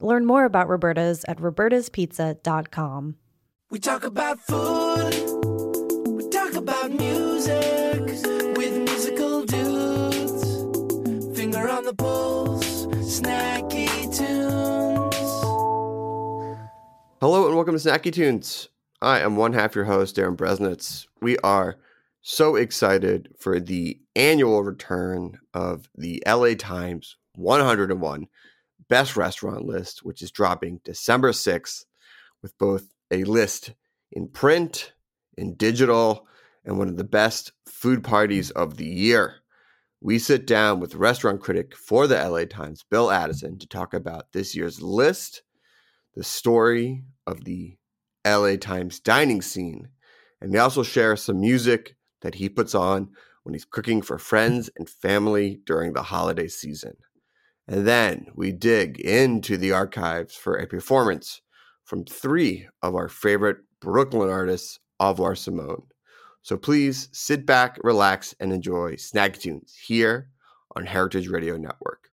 Learn more about Roberta's at robertaspizza.com. We talk about food, we talk about music with musical dudes. Finger on the pulse, snacky tunes. Hello and welcome to Snacky Tunes. I am one half your host, Darin Bresnitz. We are so excited for the annual return of the LA Times 101 Best Restaurant list, which is dropping December 6th with both a list in print, in digital, and one of the best food parties of the year. We sit down with restaurant critic for the LA Times, Bill Addison, to talk about this year's list, the story of the LA Times dining scene, and we also share some music that he puts on when he's cooking for friends and family during the holiday season. And then we dig into the archives for a performance from three of our favorite Brooklyn artists, revoir Simone. So please sit back, relax, and enjoy Snacky Tunes here on Heritage Radio Network.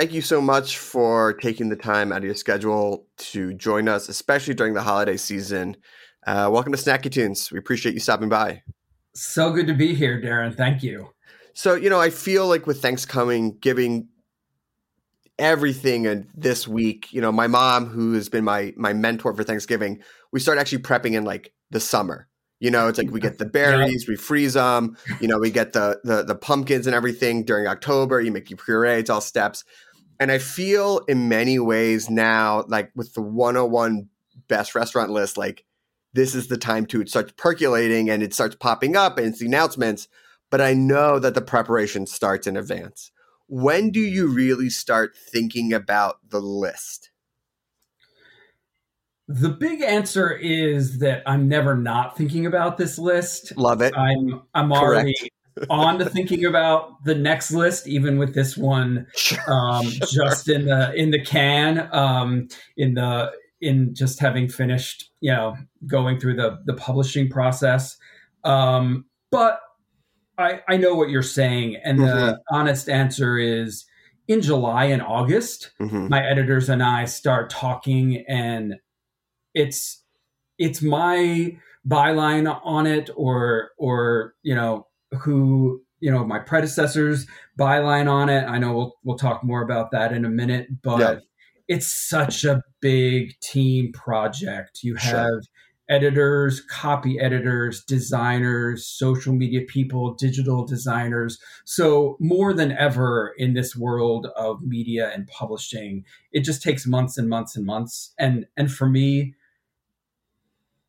Thank you so much for taking the time out of your schedule to join us, especially during the holiday season. Uh, welcome to Snacky Tunes. We appreciate you stopping by. So good to be here, Darin. Thank you. So, you know, I feel like with Thanksgiving, giving everything and this week, you know, my mom, who has been my my mentor for Thanksgiving, we start actually prepping in like the summer. You know, it's like we get the berries, we freeze them. You know, we get the, the the pumpkins and everything during October. You make your puree. It's all steps. And I feel in many ways now, like with the 101 best restaurant list, like this is the time to it starts percolating and it starts popping up and it's the announcements. But I know that the preparation starts in advance. When do you really start thinking about the list? The big answer is that I'm never not thinking about this list. Love it. I'm I'm already on to thinking about the next list, even with this one um, just in the in the can, um, in the in just having finished, you know, going through the the publishing process. Um, but I I know what you're saying, and the Mhm. honest answer is in July and August Mhm. my editors and I start talking and it's it's my byline on it or or you know who you know my predecessors byline on it i know we'll we'll talk more about that in a minute but Yeah. it's such a big team project you Sure. have editors copy editors designers social media people digital designers so more than ever in this world of media and publishing it just takes months and months and months and and for me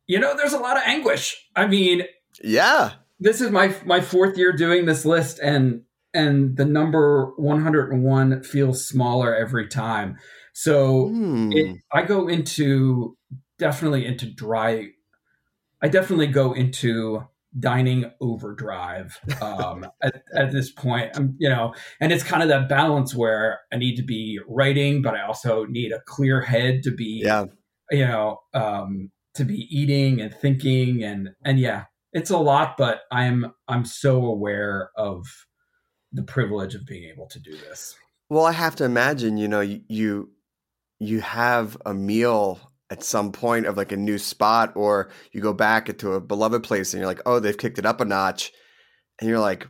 you know there's a lot of anguish i mean Yeah. This is my my fourth year doing this list and and the number 101 feels smaller every time so Hmm. it, i go into definitely into dry i definitely go into dining overdrive um, at, at this point i'm you know and it's kind of that balance where i need to be writing but i also need a clear head to be yeah. you know um to be eating and thinking and and yeah it's a lot but i'm i'm so aware of the privilege of being able to do this Well, I have to imagine, you know, you you, have a meal at some point of like a new spot, or you go back into a beloved place and you're like, oh, they've kicked it up a notch, and you're like,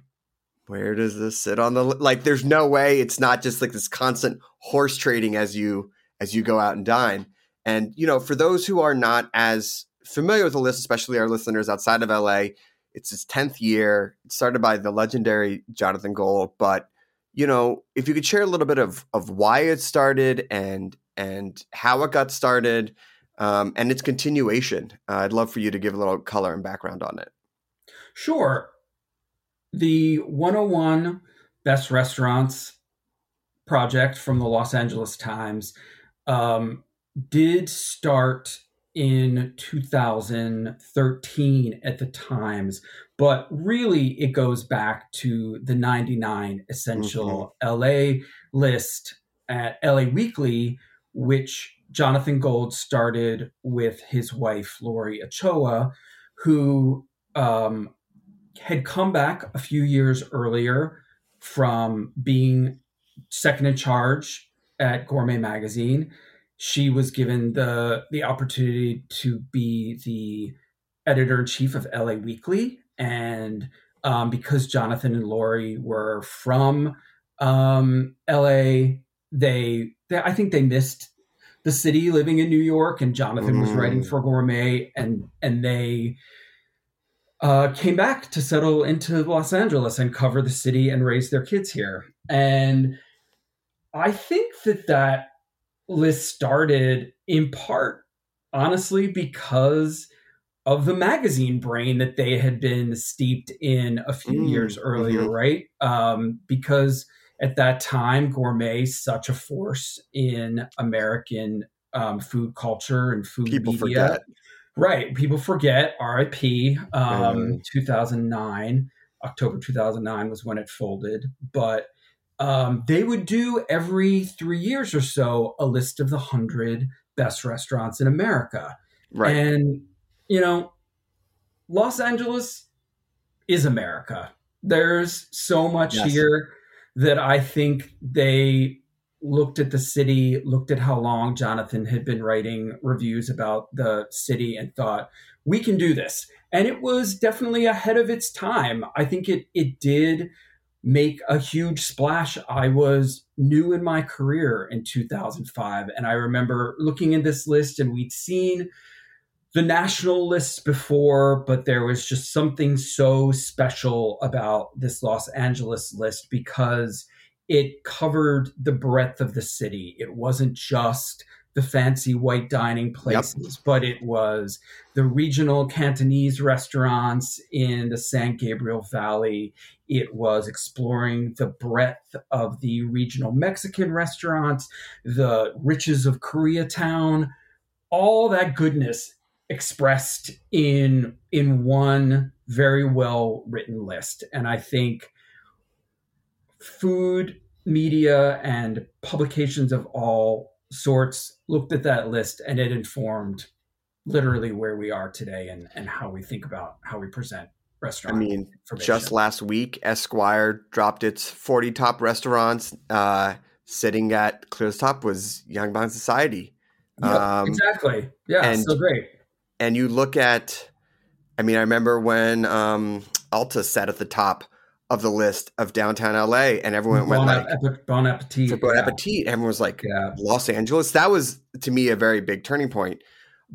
where does this sit on the li-" like? There's no way it's not just like this constant horse trading as you as you go out and dine. And you know, for those who are not as familiar with the list, especially our listeners outside of LA, it's its tenth year. It started by the legendary Jonathan Gold, but you know, if you could share a little bit of of why it started and and how it got started, um, and its continuation, uh, I'd love for you to give a little color and background on it. sure the 101 best restaurants project from the los angeles times um, did start in 2013 at the times but really it goes back to the 99 essential la list at la weekly which jonathan gold started with his wife laurie ochoa who um, had come back a few years earlier from being second in charge at Gourmet Magazine. She was given the the opportunity to be the editor in chief of LA Weekly, and um, because Jonathan and Laurie were from um, LA, they, they I think they missed the city living in New York, and Jonathan was Mm. writing for Gourmet, and and they uh, came back to settle into Los Angeles and cover the city and raise their kids here. And I think that that list started in part, honestly, because of the magazine brain that they had been steeped in a few Mm, years earlier, mhm. right? Um, because at that time, gourmet such a force in American um, food culture and food People media. forget. Right. People forget RIP. Um, Mhm. 2009, October 2009 was when it folded. But um, they would do every three years or so a list of the 100 best restaurants in America. Right. And, you know, Los Angeles is America. There's so much Yes. here that I think they looked at the city, looked at how long Jonathan had been writing reviews about the city, and thought, we can do this. And it was definitely ahead of its time. I think it it did make a huge splash. I was new in my career in 2005, and I remember looking at this list, and we'd seen the national lists before, but there was just something so special about this Los Angeles list because it covered the breadth of the city. It wasn't just the fancy white dining places, yep. but it was the regional Cantonese restaurants in the San Gabriel Valley. It was exploring the breadth of the regional Mexican restaurants, the riches of Koreatown, all that goodness expressed in in one very well written list and i think food media and publications of all sorts looked at that list and it informed literally where we are today and and how we think about how we present restaurant i mean just last week esquire dropped its 40 top restaurants uh sitting at clear's top was yangban society. Yep, um, exactly. Yeah and, so great. and you look at, I mean, I remember when um, Alta sat at the top of the list of downtown LA, and everyone bon went like Bon Appetit. Bon yeah. Appetit. Everyone was like yeah. Los Angeles. That was to me a very big turning point.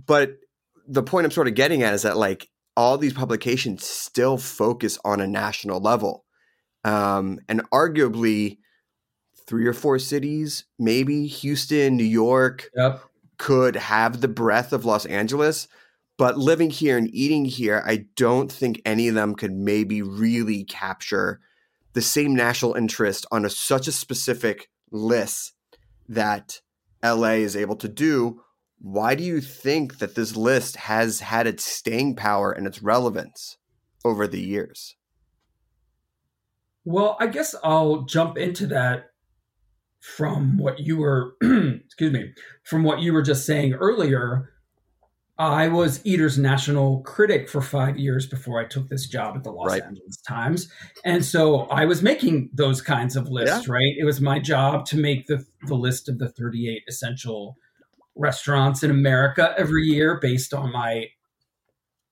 But the point I'm sort of getting at is that like all these publications still focus on a national level, um, and arguably three or four cities, maybe Houston, New York, yep. could have the breadth of Los Angeles but living here and eating here, I don't think any of them could maybe really capture the same national interest on a, such a specific list that LA is able to do. Why do you think that this list has had its staying power and its relevance over the years? Well, I guess I'll jump into that from what you were excuse me, from what you were just saying earlier I was Eater's national critic for five years before I took this job at the Los right. Angeles Times. And so I was making those kinds of lists, yeah. right? It was my job to make the, the list of the 38 essential restaurants in America every year based on my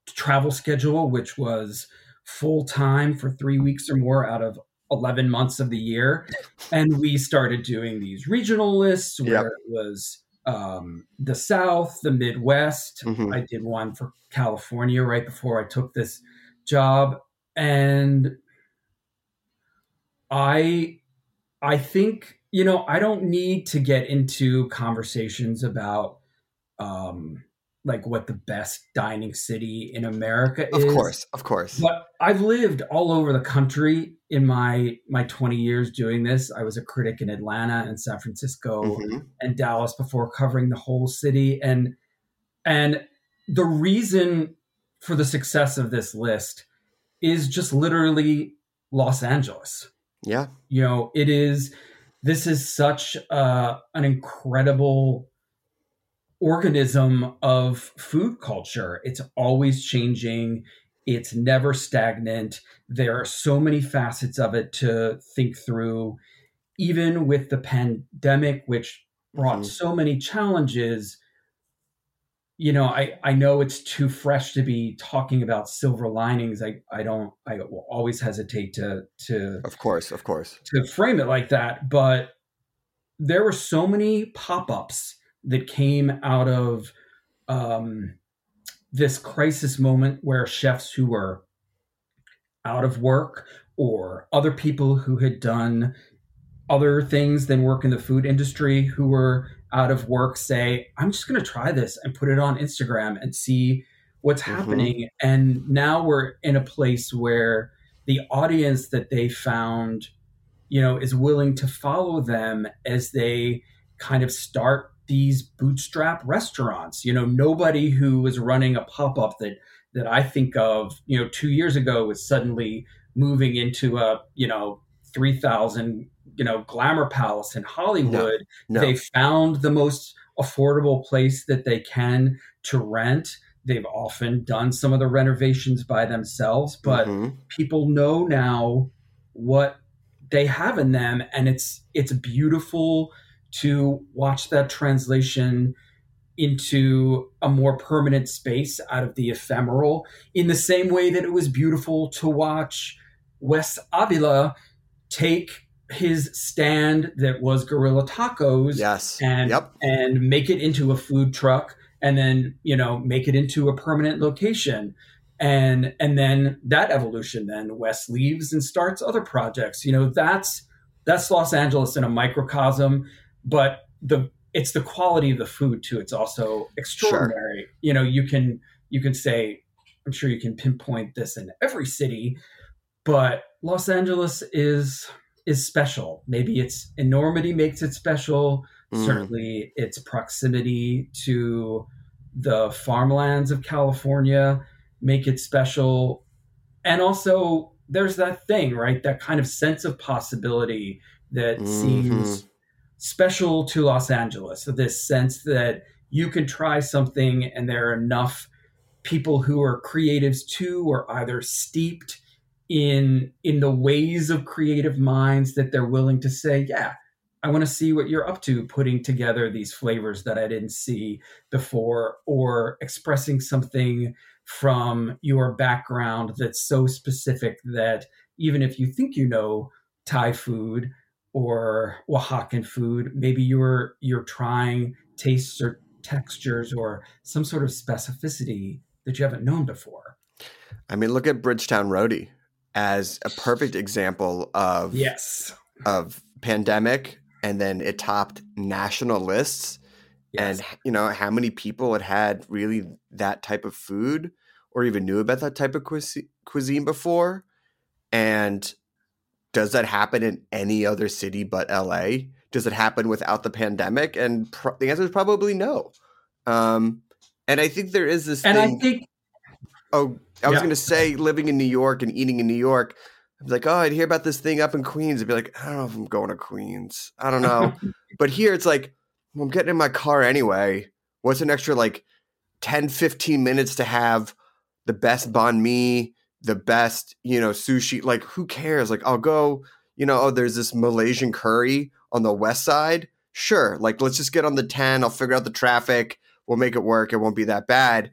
travel schedule, which was full time for three weeks or more out of 11 months of the year. And we started doing these regional lists where yep. it was um, the South, the Midwest. Mm-hmm. I did one for California right before I took this job, and I, I think you know I don't need to get into conversations about um, like what the best dining city in America is. Of course, of course. But I've lived all over the country in my my 20 years doing this. I was a critic in Atlanta and San Francisco mm-hmm. and Dallas before covering the whole city and and the reason for the success of this list is just literally Los Angeles. Yeah. You know, it is this is such uh, an incredible organism of food culture. It's always changing. It's never stagnant. There are so many facets of it to think through. Even with the pandemic, which brought mm-hmm. so many challenges, you know, I, I know it's too fresh to be talking about silver linings. I, I don't, I will always hesitate to, to, of course, of course, to frame it like that. But there were so many pop ups that came out of um, this crisis moment where chefs who were out of work or other people who had done other things than work in the food industry who were out of work say, I'm just going to try this and put it on Instagram and see what's mm-hmm. happening. And now we're in a place where the audience that they found, you know, is willing to follow them as they kind of start these bootstrap restaurants. You know, nobody who was running a pop up that that I think of, you know, two years ago was suddenly moving into a you know three thousand you know glamour palace in Hollywood. No, no. They found the most affordable place that they can to rent. They've often done some of the renovations by themselves, but mm-hmm. people know now what they have in them and it's it's beautiful to watch that translation into a more permanent space out of the ephemeral in the same way that it was beautiful to watch Wes Avila take his stand that was Guerrilla Tacos Yes. and Yep. and make it into a food truck and then you know make it into a permanent location and and then that evolution then wes leaves and starts other projects you know that's that's los angeles in a microcosm but the it's the quality of the food too it's also extraordinary you know you can you can say i'm sure you can pinpoint this in every city but los angeles is is special maybe its enormity makes it special Mm. certainly its proximity to the farmlands of California make it special. And also, there's that thing, right? That kind of sense of possibility that Mhm. seems special to Los Angeles. This sense that you can try something and there are enough people who are creatives too or either steeped in in the ways of creative minds that they're willing to say yeah I want to see what you're up to putting together these flavors that I didn't see before or expressing something from your background that's so specific that even if you think you know Thai food or Oaxacan food, maybe you're you're trying tastes or textures or some sort of specificity that you haven't known before. I mean, look at Bridgetown Roti as a perfect example of Yes. of pandemic, and then it topped national lists. Yes. And you know how many people had had really that type of food, or even knew about that type of cuisine before. And does that happen in any other city but LA? Does it happen without the pandemic? And pro- the answer is probably no. Um, and I think there is this and I thing. think Oh, I was Yeah. going to say living in New York and eating in New York. I was like, oh, I'd hear about this thing up in Queens. I'd be like, I don't know if I'm going to Queens. I don't know. but here it's like, well, I'm getting in my car anyway. What's an extra like 10, 15 minutes to have the best banh mi, the best, you know, sushi? Like, who cares? Like, I'll go, you know, oh, there's this Malaysian curry on the west side. Sure. Like, let's just get on the 10. I'll figure out the traffic. We'll make it work. It won't be that bad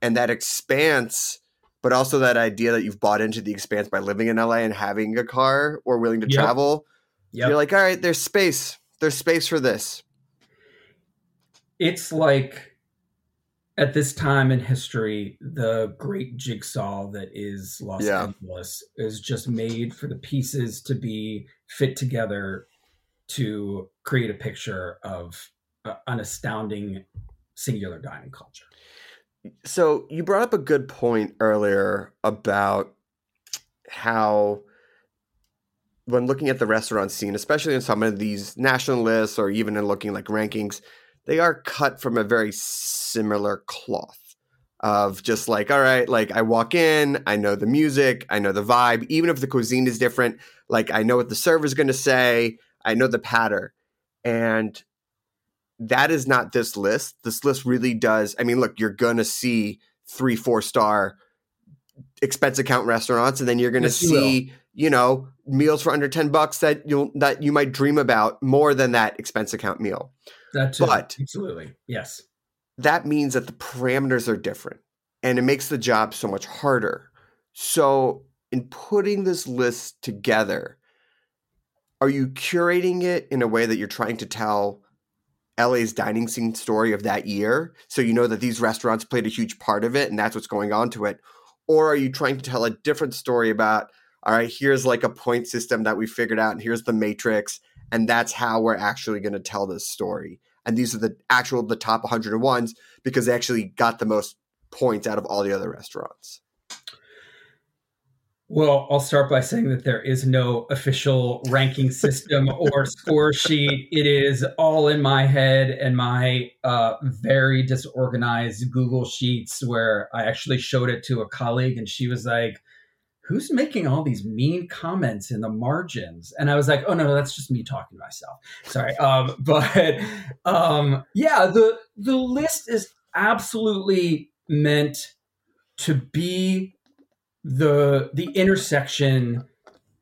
and that expanse, but also that idea that you've bought into the expanse by living in LA and having a car or willing to Yep. travel. yep. You're like, all right, there's space. There's space for this. it's like at this time in history, the great jigsaw that is Los Yeah. Angeles is just made for the pieces to be fit together to create a picture of an astounding singular dining culture. So you brought up a good point earlier about how when looking at the restaurant scene, especially in some of these national lists or even in looking like rankings, they are cut from a very similar cloth of just like, all right, like I walk in, I know the music, I know the vibe, even if the cuisine is different, like I know what the server's going to say, I know the patter. And that is not this list. This list really does. I mean, look, you're going to see three, four star expense account restaurants, and then you're going to Yes, you see, you know, meals for under 10 bucks that you'll, that you might dream about more than that expense account meal. That too, But- absolutely, yes. that means that the parameters are different and it makes the job so much harder. So, in putting this list together, are you curating it in a way that you're trying to tell LA's dining scene story of that year? So, you know that these restaurants played a huge part of it and that's what's going on to it? Or are you trying to tell a different story about, all right, here's like a point system that we figured out and here's the matrix, and that's how we're actually going to tell this story? and these are the actual the top 101s because they actually got the most points out of all the other restaurants. Well, I'll start by saying that there is no official ranking system or score sheet. It is all in my head and my uh, very disorganized Google Sheets, where I actually showed it to a colleague and she was like, Who's making all these mean comments in the margins? And I was like, Oh, no, no, that's just me talking to myself. Sorry. Um, but um, yeah, the, the list is absolutely meant to be the the intersection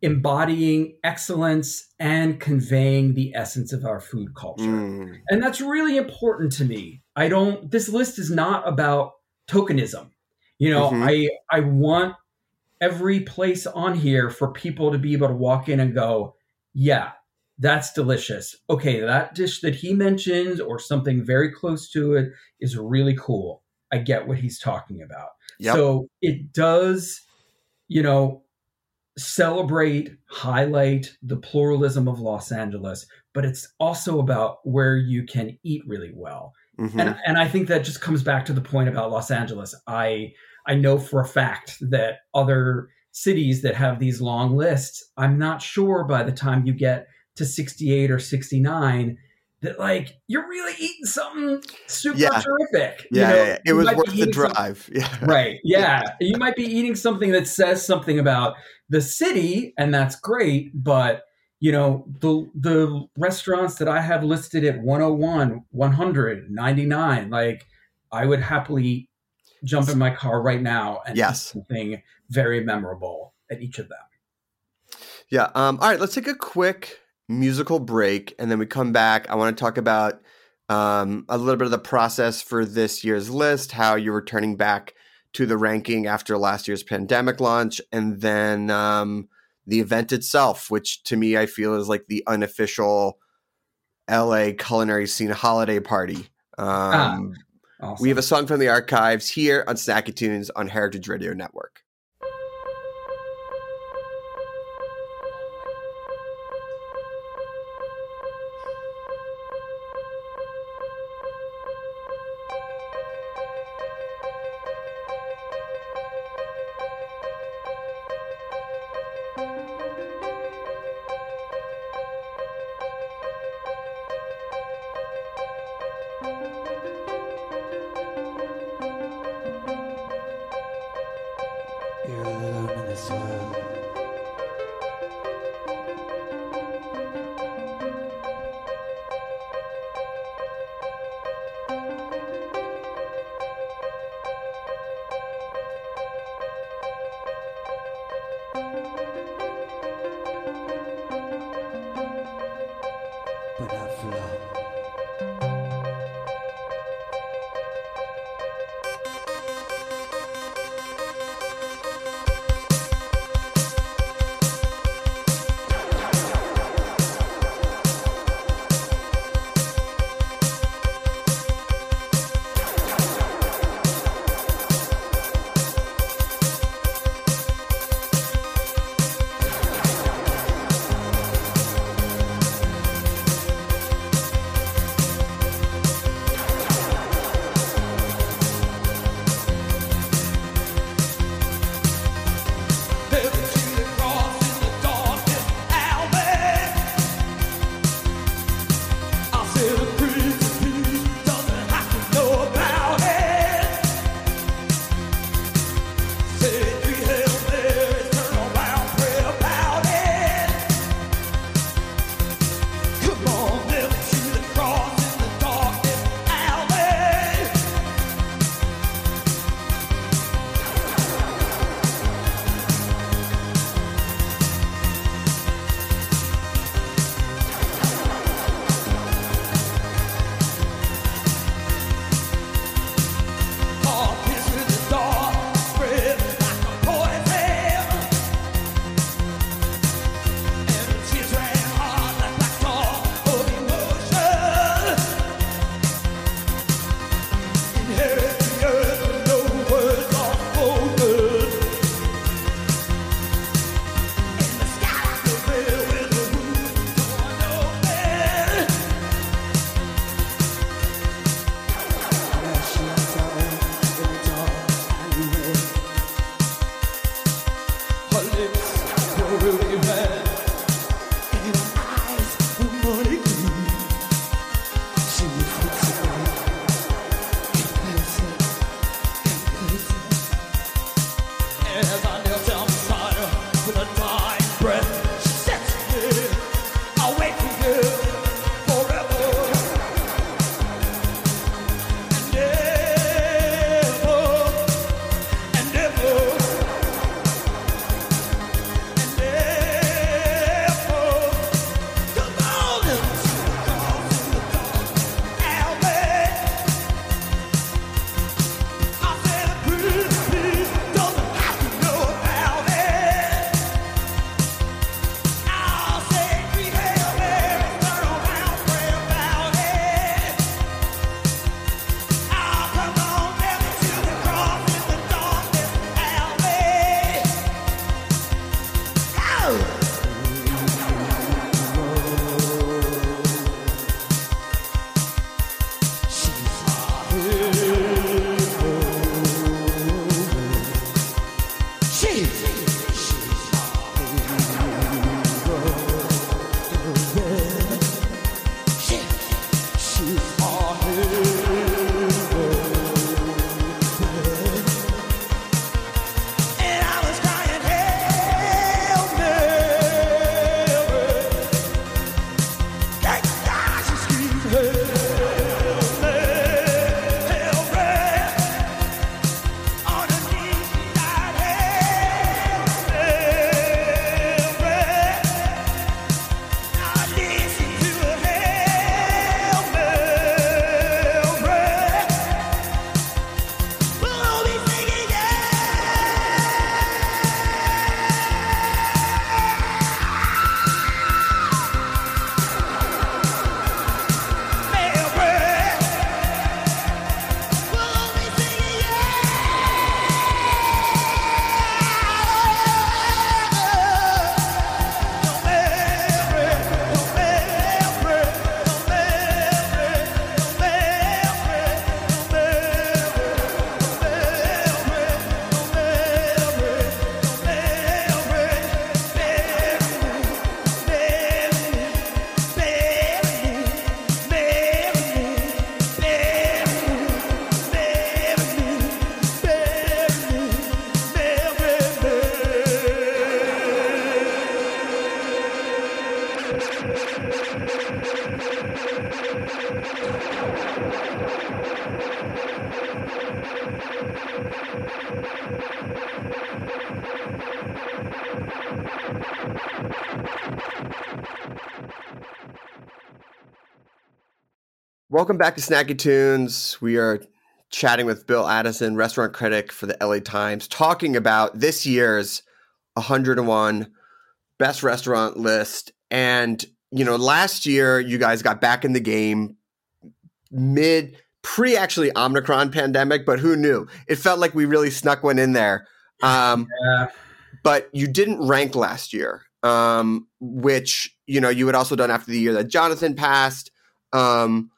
embodying excellence and conveying the essence of our food culture. Mm. And that's really important to me. I don't this list is not about tokenism. You know, Mhm. I I want every place on here for people to be able to walk in and go, "Yeah, that's delicious. Okay, that dish that he mentions or something very close to it is really cool. I get what he's talking about." Yep. So it does, you know, celebrate, highlight the pluralism of Los Angeles, but it's also about where you can eat really well. Mhm. And and I think that just comes back to the point about Los Angeles. I I know for a fact that other cities that have these long lists, I'm not sure by the time you get to 68 or 69 that like you're really eating something super Yeah. terrific. you yeah, know? yeah, yeah. it You was worth the drive. Yeah. right yeah you might be eating something that says something about the city and that's great but you know the the restaurants that i have listed at 101 100 99 like i would happily jump in my car right now and Yes. something very memorable at each of them Yeah. Um, all right, let's take a quick musical break and then we come back. I want to talk about um, a little bit of the process for this year's list, how you're returning back to the ranking after last year's pandemic launch, and then um, the event itself, which to me I feel is like the unofficial LA culinary scene holiday party. Um, Awesome. We have a song from the archives here on Snacky Tunes on Heritage Radio Network. Welcome back to Snacky Tunes. We are chatting with Bill Addison, restaurant critic for the LA Times, talking about this year's 101 best restaurant list. And, you know, last year you guys got back in the game mid pre actually Omicron pandemic, but who knew? It felt like we really snuck one in there. Um, Yeah. but you didn't rank last year, um, which you know you had also done after the year that Jonathan passed. Um,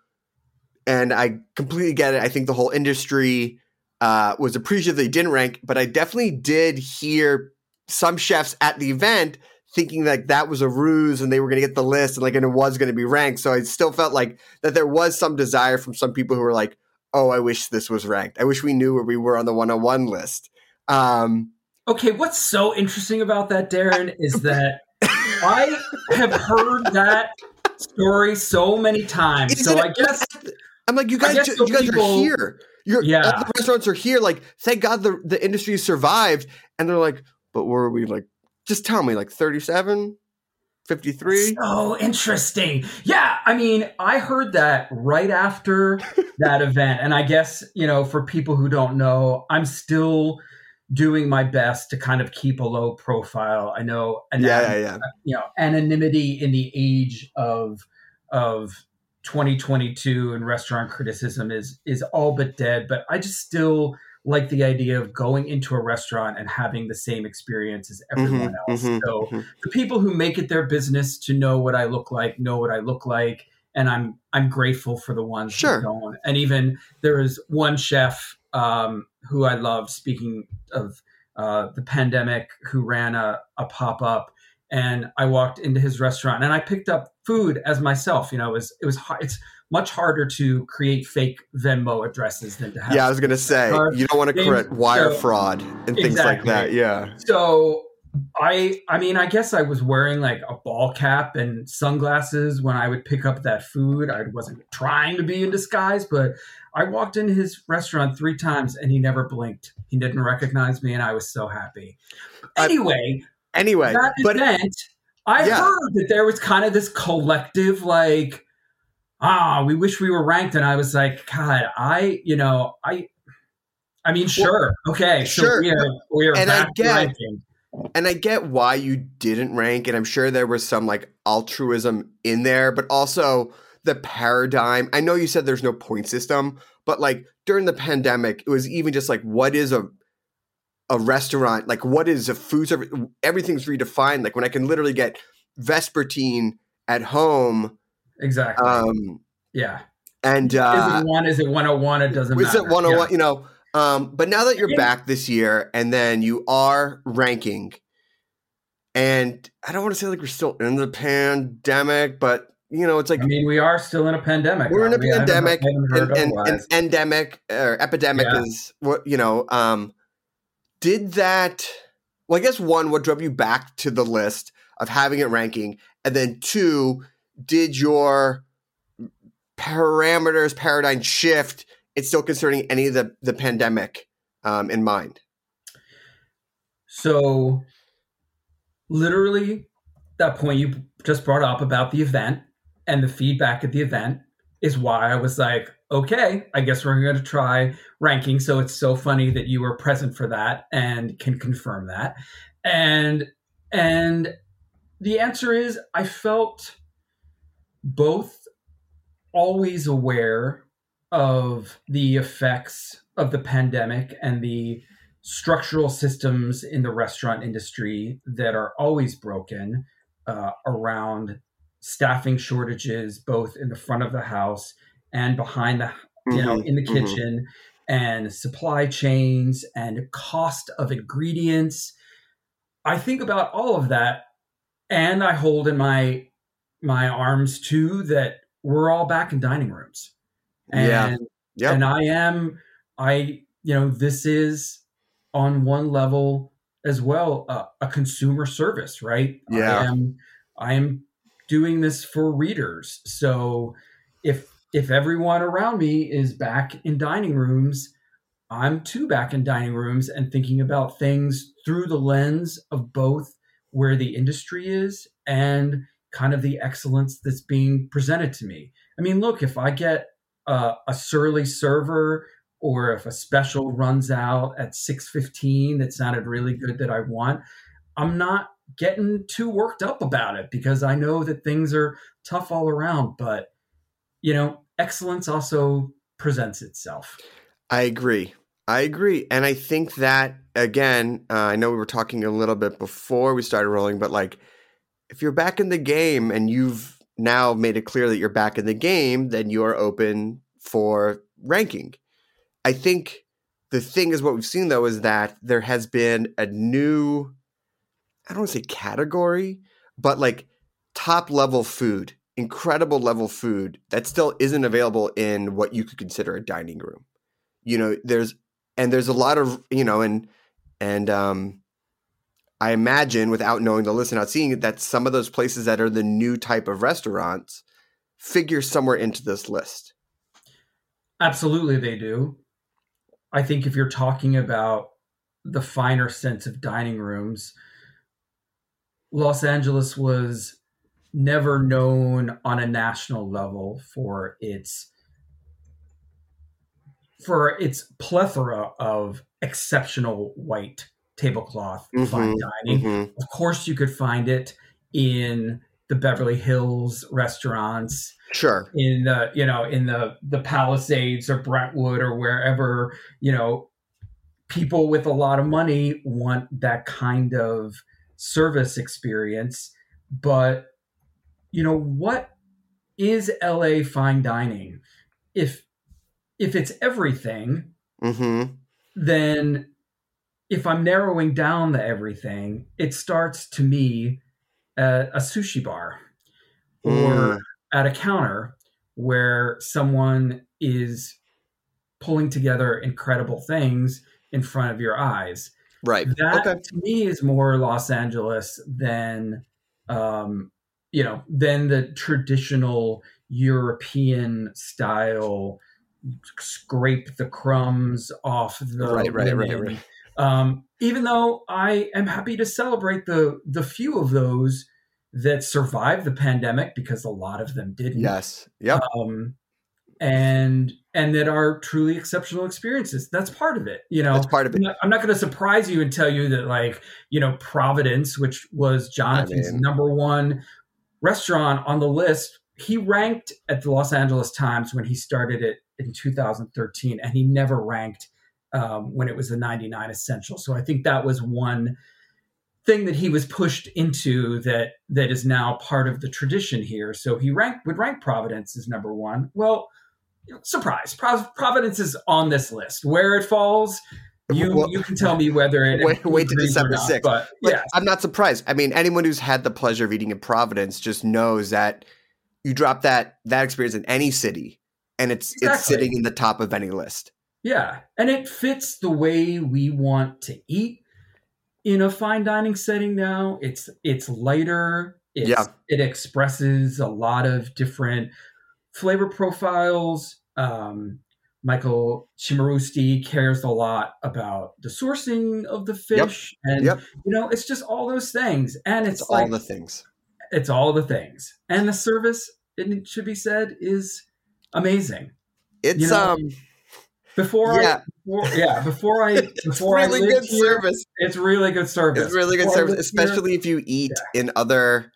and I completely get it. I think the whole industry uh, was appreciative they didn't rank, but I definitely did hear some chefs at the event thinking that that was a ruse and they were going to get the list and like and it was going to be ranked. So I still felt like that there was some desire from some people who were like, "Oh, I wish this was ranked. I wish we knew where we were on the 101 list." Um, Okay, what's so interesting about that, Darin, is that I have heard that story so many times. Is So I guess I'm like, you guys, ju- you guys people- are here. You're, Yeah. all the restaurants are here. Like, thank God the, the industry survived. And they're like, but were we like, just tell me, like 37, 53? so interesting. Yeah, I mean, I heard that right after that event, and I guess you know, for people who don't know, I'm still doing my best to kind of keep a low profile. I know, and Yeah, yeah, yeah. you know anonymity in the age of of 2022 and restaurant criticism is is all but dead but i just still like the idea of going into a restaurant and having the same experience as everyone Mhm, else mhm, so mhm. the people who make it their business to know what i look like know what i look like and i'm i'm grateful for the ones Sure. who don't and even there is one chef um, who i love speaking of uh, the pandemic who ran a, a pop-up and I walked into his restaurant and I picked up food as myself. You know, it was it was hard, it's much harder to create fake Venmo addresses than to have. Yeah, I was going to say, card you don't want to correct wire so- fraud and things like that. Yeah. So I I mean I guess I was wearing like a ball cap and sunglasses when I would pick up that food. I wasn't trying to be in disguise, but I walked into his restaurant three times and he never blinked. He didn't recognize me and I was so happy. Anyway, Anyway, that but event, I Yeah. heard that there was kind of this collective like, ah, we wish we were ranked, and I was like, God, I, you know, I, I mean, sure, okay, so sure, we are we are and I get- ranking. and I get why you didn't rank, and I'm sure there was some like altruism in there, but also the paradigm. I know you said there's no point system, but like during the pandemic, it was even just like what is a a restaurant? Like what is a food service? Everything's redefined. Like when I can literally get Vespertine at home, Exactly. um, yeah. and uh is it one? Is it 101? It doesn't was matter. it 101 Yeah. you know um but now that you're Yeah. back this year and then you are ranking and i don't want to say like we're still in the pandemic but you know it's like I mean, we are still in a pandemic. we're in a we? Pandemic I and, and, and endemic or epidemic Yeah. is what you know um did that well i guess one what drove you back to the list of having it ranking? And then two did your parameters paradigm shift it's still concerning any of the the pandemic um in mind? So, literally, that point you just brought up about the event and the feedback at the event is why I was like, okay, I guess we're going to try ranking. So it's so funny that you were present for that and can confirm that. And and the answer is I felt both always aware of the effects of the pandemic and the structural systems in the restaurant industry that are always broken uh, around staffing shortages, both in the front of the house and behind the, you know, Mhm, in the mhm. kitchen, and supply chains and cost of ingredients. I think about all of that, and I hold in my my arms too that we're all back in dining rooms, and Yeah. Yep. and I am I you know this is on one level as well uh, a consumer service, right? Yeah. I am I am doing this for readers. So if if everyone around me is back in dining rooms, I'm too back in dining rooms and thinking about things through the lens of both where the industry is and kind of the excellence that's being presented to me. I mean, look, if I get a surly server or if a special runs out at 6:15 that sounded really good that I want, I'm not getting too worked up about it because I know that things are tough all around, but you know, excellence also presents itself. I agree. I agree. And I think that, again, uh, I know we were talking a little bit before we started rolling, but like, if you're back in the game and you've now made it clear that you're back in the game, then you are open for ranking. I think the thing is what we've seen though is that there has been a new, I don't want to say category, but like top level food, incredible level food that still isn't available in what you could consider a dining room. You know, there's and there's a lot of you know and and um i imagine without knowing the list and not seeing it that some of those places that are the new type of restaurants figure somewhere into this list Absolutely, they do. I think if you're talking about the finer sense of dining rooms, Los Angeles was never known on a national level for its for its plethora of exceptional white tablecloth Mhm, fine dining. Mhm. Of course, you could find it in the Beverly Hills restaurants, sure in the you know in the the Palisades or Brentwood or wherever you know people with a lot of money want that kind of service experience. But you know what is LA fine dining? If if it's everything, hmm then if I'm narrowing down the everything, it starts to me at a sushi bar or Mm. at a counter where someone is pulling together incredible things in front of your eyes. right That okay to me is more Los Angeles than um, you know than the traditional European style scrape the crumbs off the Right, right, right, right. Um, even though I am happy to celebrate the the few of those that survived the pandemic because a lot of them didn't yes yep um, and and that are truly exceptional experiences. That's part of it. You know, that's part of it I'm not going to surprise you and tell you that, like, you know, Providence, which was Jonathan's mean- number one restaurant on the list, he ranked at the Los Angeles Times when he started it in 2013, and he never ranked um, when it was the 99 Essential. So I think that was one thing that he was pushed into that that is now part of the tradition here. So he ranked would rank Providence as number one. Well, surprise, Providence is on this list. Where it falls, you Well- you can tell me whether it Wait- wait or December 6th. But But yeah, I'm not surprised. I mean, anyone who's had the pleasure of eating in Providence just knows that you drop that that experience in any city, and it's it's sitting in the top of any list. Yeah, and it fits the way we want to eat in a fine dining setting now. It's it's lighter. It's, Yeah. it expresses a lot of different flavor profiles. Um, Michael Cimarusti cares a lot about the sourcing of the fish, and Yep. you know, it's just all those things. And it's, It's like all the things. it's all the things, and the service. It should be said is amazing. It's You know, um, Before yeah, I, before, yeah, before I, it's before really I good here, service. it's really good service. It's really good Before service, lived here- especially if you eat in other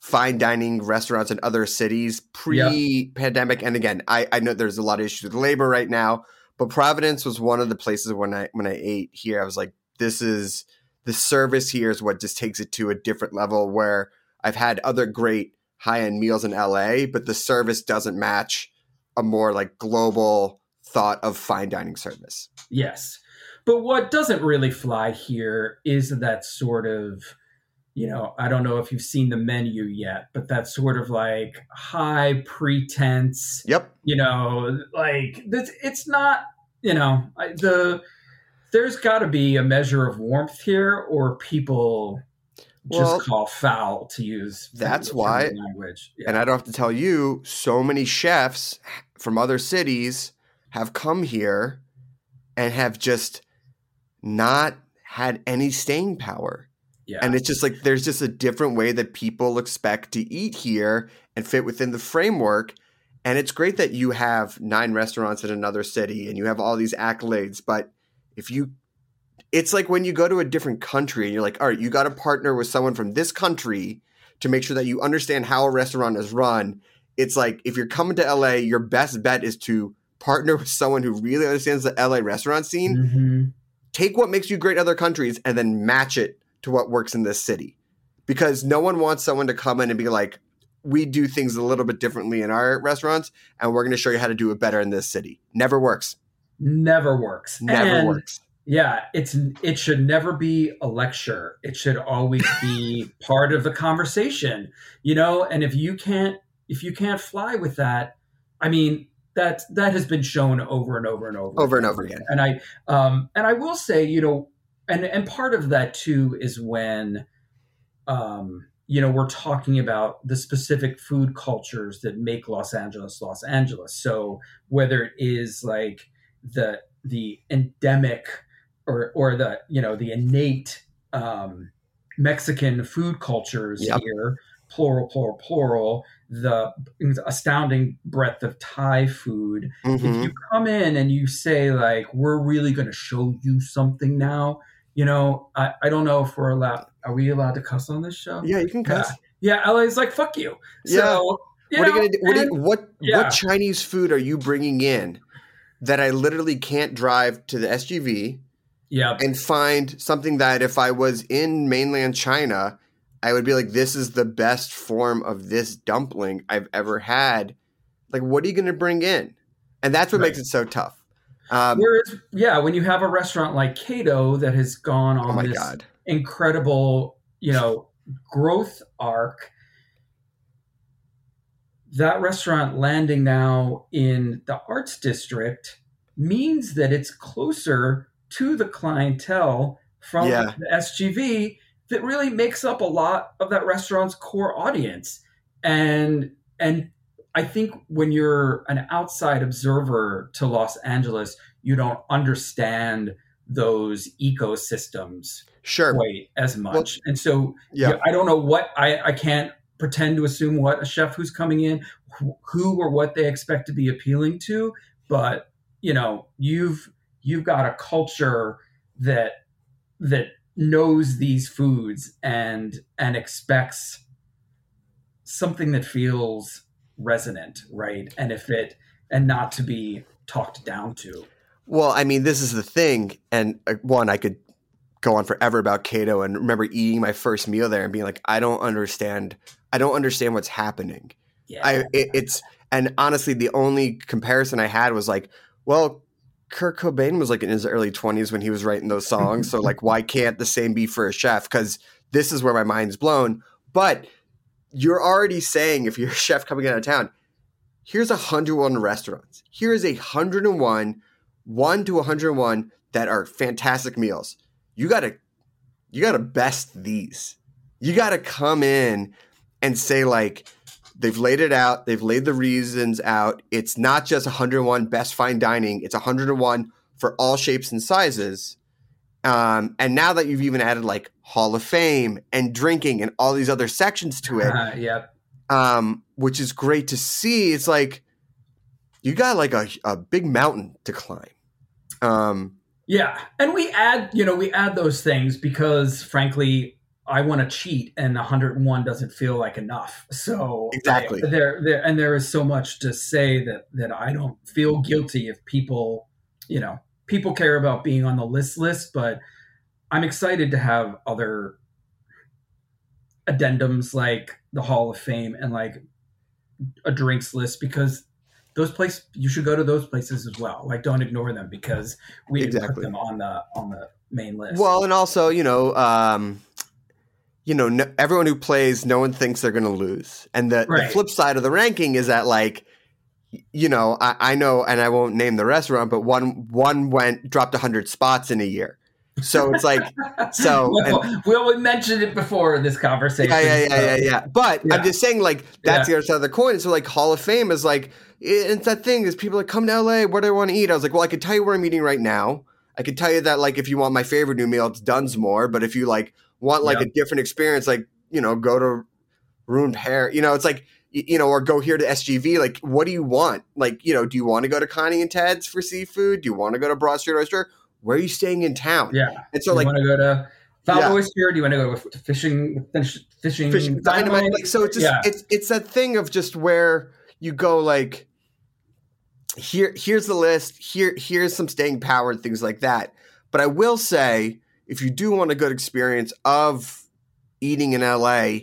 fine dining restaurants in other cities pre-pandemic. And again, I, I know there's a lot of issues with labor right now, but Providence was one of the places when I when I ate here, I was like, this is the service here is what just takes it to a different level where I've had other great high-end meals in LA, but the service doesn't match a more like global thought of fine dining service. Yes. But what doesn't really fly here is that sort of, you know, I don't know if you've seen the menu yet, but that sort of like high pretense, Yep. you know, like that's it's not, you know, I- the there's got to be a measure of warmth here or people Well- just call foul to use. That's why- language. Yeah. And I don't have to tell you, so many chefs from other cities have come here and have just not had any staying power. Yeah. And it's just like there's just a different way that people expect to eat here and fit within the framework. And it's great that you have nine restaurants in another city and you have all these accolades. But if you, it's like when you go to a different country and you're like, all right, you got to partner with someone from this country to make sure that you understand how a restaurant is run. It's like if you're coming to LA, your best bet is to partner with someone who really understands the LA restaurant scene Mhm. take what makes you great in other countries and then match it to what works in this city. Because no one wants someone to come in and be like, we do things a little bit differently in our restaurants, and we're going to show you how to do it better in this city. Never works. Never works. Never And, works. Yeah, it's it should never be a lecture. It should always be part of the conversation, you know. And if you can't if you can't fly with that, I mean that that has been shown over and over and over, Over and over again. And I um and I will say, you know, and and part of that too is when um you know we're talking about the specific food cultures that make Los Angeles Los Angeles. So whether it is like the the endemic or or the you know the innate um, Mexican food cultures Yep. here, plural, plural, plural. The astounding breadth of Thai food. If Mhm. you come in and you say like, "We're really going to show you something now," you know, I, I don't know if we're allowed. Are we allowed to cuss on this show? Yeah, you can cuss. Yeah, LA's like, "Fuck you." Yeah. You what are you gonna do? What, do you, what, yeah. what Chinese food are you bringing in that I literally can't drive to the SGV yeah, and find something that if I was in mainland China, I would be like, this is the best form of this dumpling I've ever had. Like, what are you going to bring in? And that's what Right. makes it so tough. Um, Whereas, yeah, when you have a restaurant like Kato that has gone on oh this God. incredible, you know, growth arc, that restaurant landing now in the arts district means that it's closer to the clientele from Yeah. the SGV that really makes up a lot of that restaurant's core audience. And and I think when you're an outside observer to Los Angeles, you don't understand those ecosystems Sure. quite as much. and so Yeah. yeah, I don't know what I, I can't pretend to assume what a chef who's coming in, who or what they expect to be appealing to, but you know, you've you've got a culture that that knows these foods and and expects something that feels resonant, right? And if it and not to be talked down to. Well, I mean, this is the thing. And uh, one, I could go on forever about Kato and remember eating my first meal there and being like, I don't understand. I don't understand what's happening. Yeah. I it, it's and honestly, the only comparison I had was like, well, Kurt Cobain was like in his early twenties when he was writing those songs. so like, why can't the same be for a chef? Because this is where my mind's blown. But you're already saying if you're a chef coming out of town, here's a hundred one restaurants. Here is a hundred and one, one to hundred and one that are fantastic meals. You gotta you gotta best these. You gotta come in and say like they've laid it out they've laid the reasons out it's not just 101 best fine dining it's 101 for all shapes and sizes um, and now that you've even added like hall of fame and drinking and all these other sections to it Uh, yep. um, which is great to see it's like you got like a, a big mountain to climb um, Yeah, and we add, you know, we add those things because, frankly, I want to cheat, and 101 doesn't feel like enough. So Exactly. there, there, and there is so much to say that that I don't feel guilty if people, you know, people care about being on the list list, but I'm excited to have other addendums like the Hall of Fame and like a drinks list because those places you should go to those places as well. Like don't ignore them because we Exactly. put them on the on the main list. Well, and also, you know, um, you know, no, everyone who plays, no one thinks they're going to lose. And the, the flip side of the ranking is that, like, you know, I, I know, and I won't name the restaurant, but one one went dropped hundred spots in a year, So it's like, so well, and- well, we mentioned it before in this conversation. yeah, yeah, yeah, so- yeah, yeah. But I'm just saying, like, that's Yeah. the other side of the coin. So, like, Hall of Fame is like, it's that thing is people like come to LA. What do I want to eat? I was like, well, I could tell you where I'm eating right now. I could tell you that, like, if you want my favorite new meal, it's Dunsmoor. But if you like want like Yeah. a different experience, like, you know, go to Ruined Pear. You know, it's like, you know, or go here to SGV. Like, what do you want? Like, you know, do you want to go to Connie and Ted's for seafood? Do you want to go to Broad Street Oyster? Where are you staying in town? Yeah. And so, you like, want to go to Found Yeah. Oyster? Do you want to go to fishing? Fish, fishing, fishing dynamite. Like, so it's just Yeah. it's it's that thing of just where you go like here here's the list here here's some staying power and things like that. But I will say if you do want a good experience of eating in LA,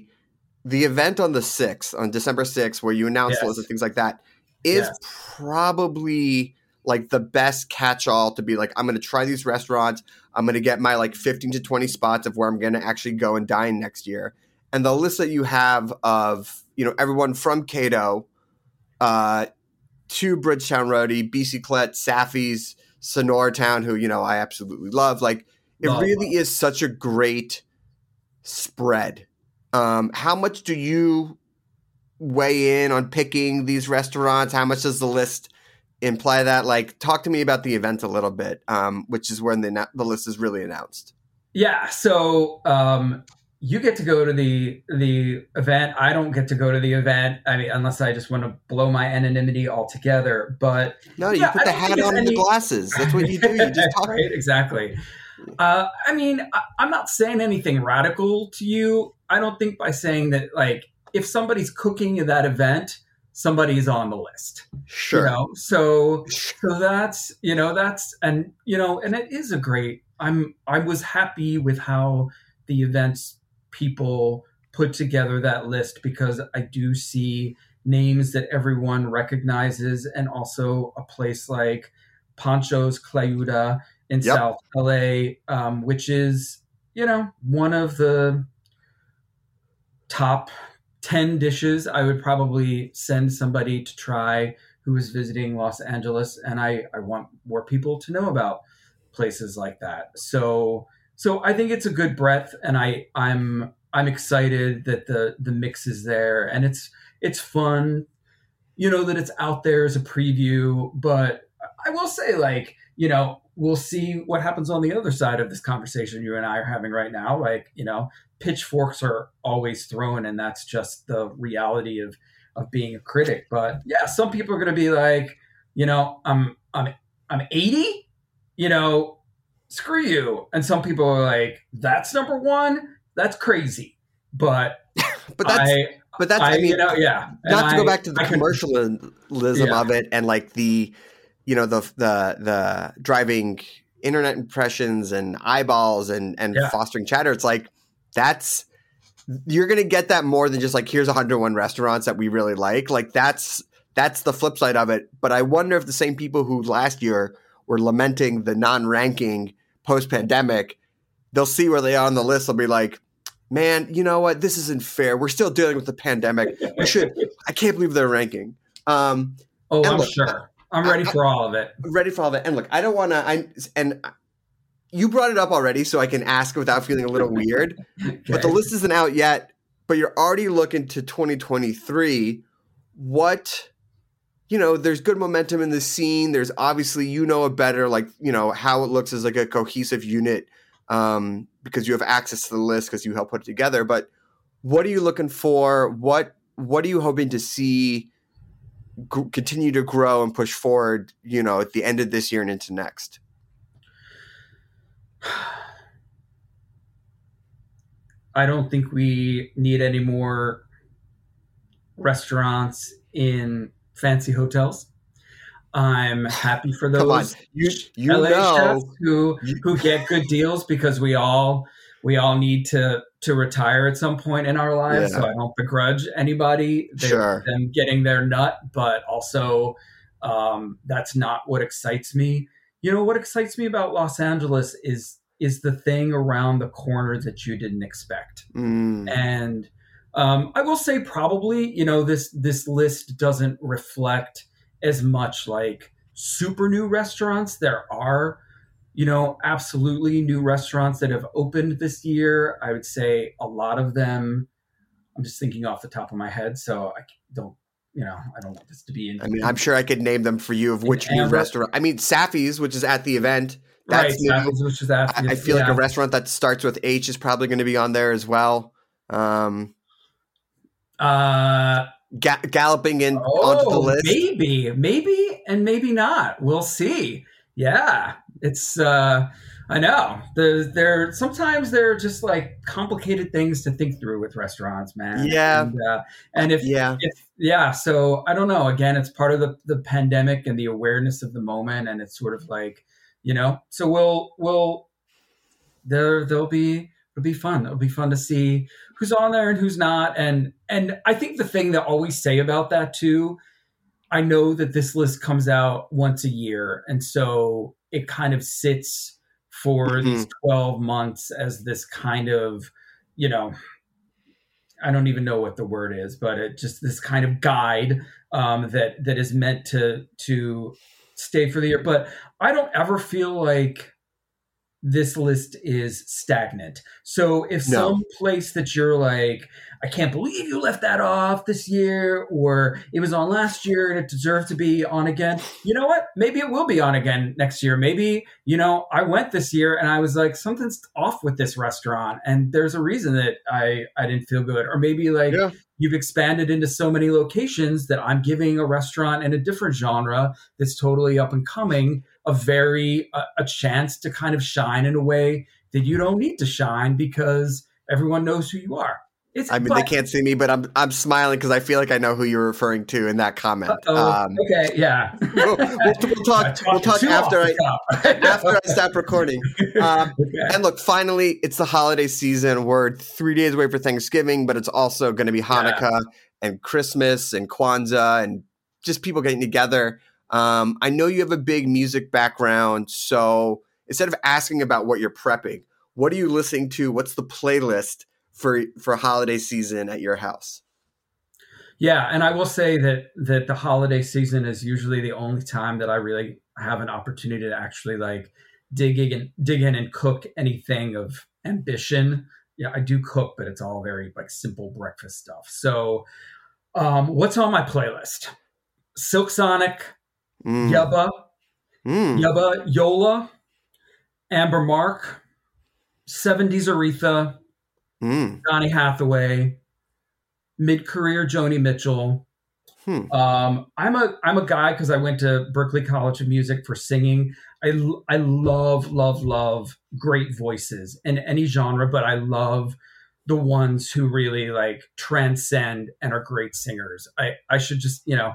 the event on the sixth on December sixth where you announce Yes. and things like that is Yes. probably like the best catch-all to be like i'm going to try these restaurants i'm going to get my like 15 to 20 spots of where i'm going to actually go and dine next year and the list that you have of you know everyone from Kato uh, to Bridgetown Roti bc clet Saffy's sonora town who you know i absolutely love like it Love, really is such a great spread um, how much do you weigh in on picking these restaurants how much does the list imply that like talk to me about the event a little bit um, which is when the, the list is really announced Yeah. So um, you get to go to the the event. I don't get to go to the event. I mean, unless I just want to blow my anonymity altogether. But no you Yeah, put the hat on and the glasses that's what you do you just talk right, exactly. Uh, I mean, I, I'm not saying anything radical to you. I don't think by saying that, like, if somebody's cooking at that event, somebody's on the list. sure You know, so so that's you know that's and you know and it is a great. I'm I was happy with how the events people put together that list because I do see names that everyone recognizes and also a place like Poncho's Tlayuda in Yep. South LA, um, which is you know one of the top 10 dishes I would probably send somebody to try who is visiting Los Angeles and I, I want more people to know about places like that. So so I think it's a good breadth and I I'm I'm excited that the the mix is there and it's it's fun you know that it's out there as a preview but I will say like you know we'll see what happens on the other side of this conversation you and I are having right now like you know pitchforks are always thrown and that's just the reality of of being a critic. But yeah some people are going to be like you know i'm i'm i'm 80 you know screw you. And some people are like that's number one? That's crazy. But but that's i but that's i, i, mean you know yeah. Not And to go back to the I commercialism Yeah. of it and like the you know the the the driving internet impressions and eyeballs and and Yeah. fostering chatter. It's like that's you're gonna get that more than just like here's 101 restaurants that we really like. Like that's that's the flip side of it. But i wonder if the same people who last year were lamenting the non-ranking post-pandemic they'll see where they are on the list. They'll be like man you know what? This isn't fair. We're still dealing with the pandemic. We should I can't believe they're ranking. Um, oh i'm look, sure. I'm ready I- for all of it. Ready for all of that. And look, I don't want to. I and you brought it up already, so I can ask without feeling a little weird. But the list isn't out yet. But you're already looking to 2023. What? You know, there's good momentum in the scene. There's obviously you know a better, like you know how it looks as like a cohesive unit, um, because you have access to the list because you help put it together. But what are you looking for? What What are you hoping to see? g- continue to grow and push forward, you know, at the end of this year and into next? I don't think we need any more restaurants in fancy hotels. I'm happy for those you you LA know, chefs who who get good deals because we all we all need to to retire at some point in our lives. So I don't begrudge anybody their- Sure. them getting their nut, but also um, that's not what excites me. You know what excites me about Los Angeles is is the thing around the corner that you didn't expect Mm, and um, I will say probably you know this this list doesn't reflect as much like super new restaurants. There are you know, absolutely new restaurants that have opened this year. I would say a lot of them. I'm just thinking off the top of my head, so I don't, you know, I don't want this to be. In, I mean, I'm sure I could name them for you of which new restaurant. I mean, Saffy's, which is at the event. right, That's new. Saffy's, which is after, I I feel like a restaurant that starts with H is probably going to be on there as well. Um, Uh, ga- galloping in onto the oh, list. maybe, maybe, and maybe not. We'll see. Yeah, it's. uh I know. There's there sometimes they're just like complicated things to think through with restaurants, man. Yeah. and, uh, and if Yeah, if yeah so i don't know again it's part of the the pandemic and the awareness of the moment and it's sort of mm-hmm. like you know so we'll we'll there there'll be it'll be fun. It'll be fun to see who's on there and who's not and and i think the thing that I always say about that too i know that this list comes out once a year and so it kind of sits for these mm-hmm. 12 months as this kind of you know I don't even know what the word is, but it just this kind of guide um, that that is meant to to stay for the year. But I don't ever feel like this list is stagnant. So if No. some place that you're like, I can't believe you left that off this year, or it was on last year and it deserved to be on again, you know what? Maybe it will be on again next year. Maybe, you know, I went this year and I was like, something's off with this restaurant. And there's a reason that I, I didn't feel good. Or maybe like Yeah. you've expanded into so many locations that I'm giving a restaurant in a different genre that's totally up and coming a very a, a chance to kind of shine in a way that you don't need to shine because everyone knows who you are. It's I mean, but- they can't see me, but I'm I'm smiling because I feel like I know who you're referring to in that comment. Um, okay, yeah. we'll, we'll, we'll talk. We'll talk after I after I stop recording. Um, Okay. And look, finally, it's the holiday season. We're three days away for Thanksgiving, but it's also going to be Hanukkah and Christmas and Kwanzaa and just people getting together. Um, I know you have a big music background, so instead of asking about what you're prepping, what are you listening to? What's the playlist for for holiday season at your house? Yeah, and I will say that that the holiday season is usually the only time that I really have an opportunity to actually like dig in, dig in and cook anything of ambition. Yeah, I do cook, but it's all very like simple breakfast stuff. So, um, what's on my playlist? Silk Sonic, Mm. Yubba, Mm. Yubba, Yola, Amber Mark, 70s Aretha, Mm. Donny Hathaway, mid-career Joni Mitchell. Hmm. Um, I'm a I'm a guy because I went to Berklee College of Music for singing. I I love love love great voices in any genre, but I love the ones who really like transcend and are great singers. I I should just you know,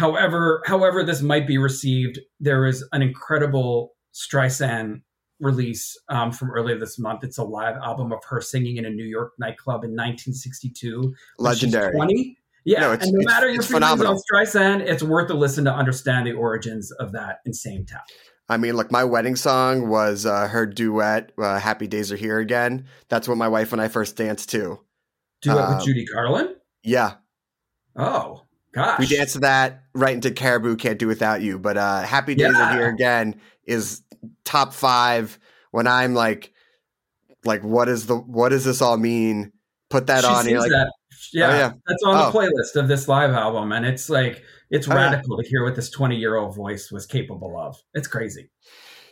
however however this might be received, there is an incredible Streisand release um, from earlier this month. It's a live album of her singing in a New York nightclub in 1962. Legendary. 20. Yeah, No, it's- and no it's- matter your feelings on Streisand, it's worth a listen to understand the origins of that insane talent. I mean, look, my wedding song was uh, her duet, uh, "Happy Days Are Here Again." That's what my wife and I first danced to. Duet Um, with Judy Garland. Yeah, Oh gosh, we danced to that right into Caribou Can't Do Without You. But uh, Happy Days Yeah. Are Here Again is top five when I'm like, like, what is the what does this all mean? Put that She on. sings like, that. Yeah, Oh, yeah. that's on Oh. the playlist of this live album, and it's like it's Oh, yeah. radical to hear what this twenty-year-old voice was capable of. It's crazy.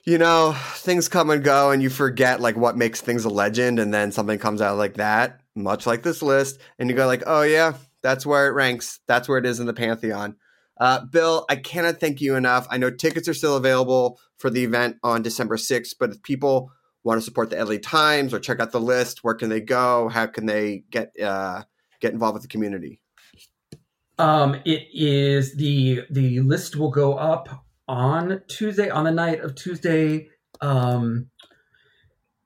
you know, things come and go, and you forget like what makes things a legend, and then something comes out like that, much like this list, and you go like, oh yeah, that's where it ranks. That's where it is in the pantheon. Uh, Bill, I cannot thank you enough. I know tickets are still available for the event on December 6th, but if people want to support the LA Times or check out the list, where can they go? How can they get uh, get involved with the community? Um, it is the the list will go up on Tuesday on the night of Tuesday, um,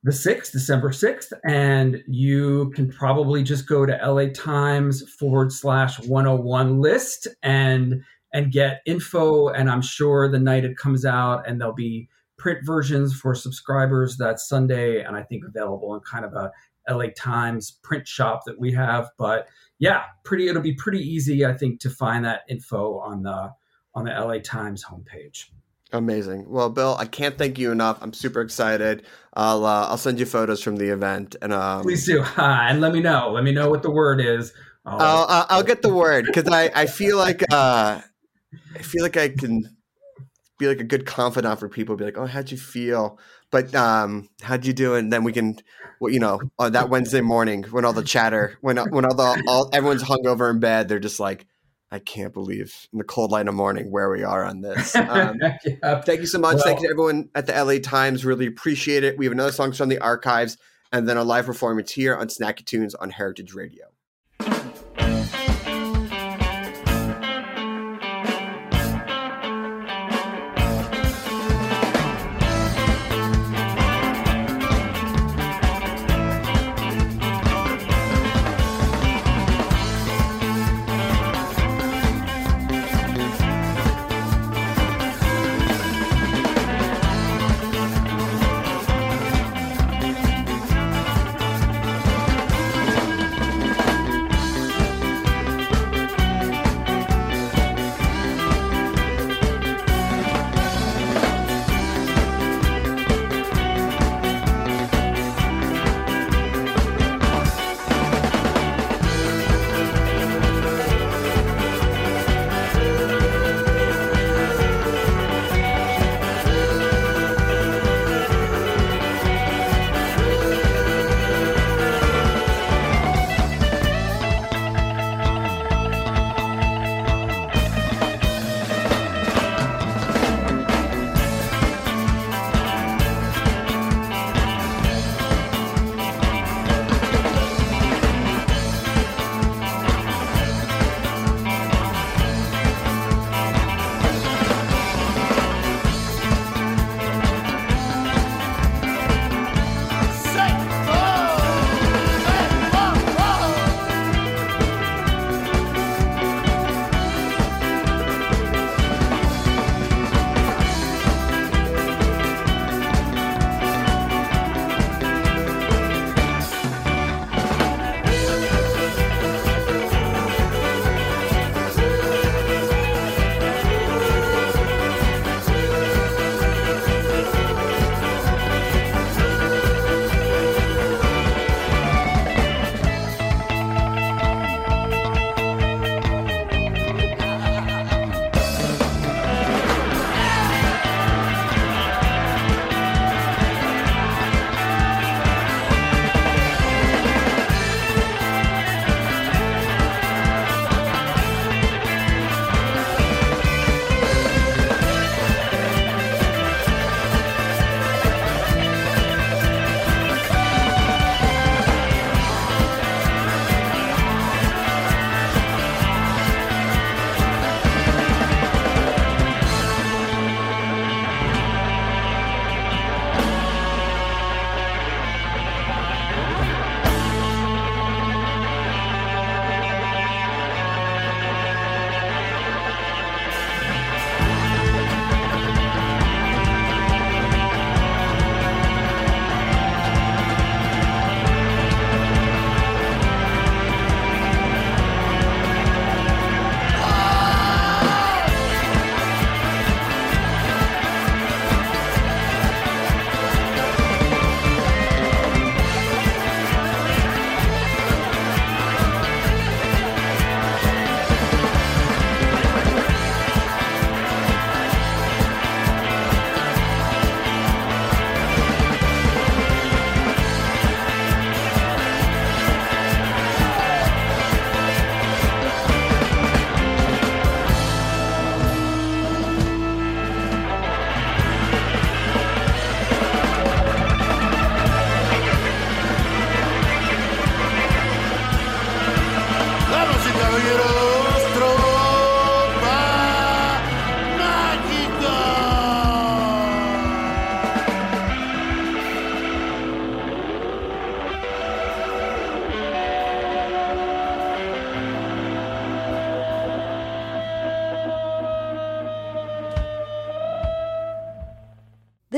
the sixth, December sixth, and you can probably just go to LA Times forward slash one hundred one list and and get info. And I'm sure the night it comes out, and there'll be print versions for subscribers that Sunday, and I think available in kind of a LA Times print shop that we have, but yeah, pretty. It'll be pretty easy, I think, to find that info on the on the LA Times homepage. Amazing. Well, Bill, I can't thank you enough. I'm super excited. I'll uh, I'll send you photos from the event, and um, Please do, and let me know. Let me know what the word is. Oh, I'll I'll- I'll get the word because I I feel like uh I feel like I can be like a good confidant for people. Be like, oh, how'd you feel? But um, how'd you do? And then we can, well, you know, on that Wednesday morning when all the chatter, when when all the all everyone's hungover in bed, they're just like, I can't believe in the cold light of morning where we are on this. Um, yeah. Thank you so much. Well- Thank you to everyone at the LA Times. Really appreciate it. We have another song from the archives and then a live performance here on Snacky Tunes on Heritage Radio.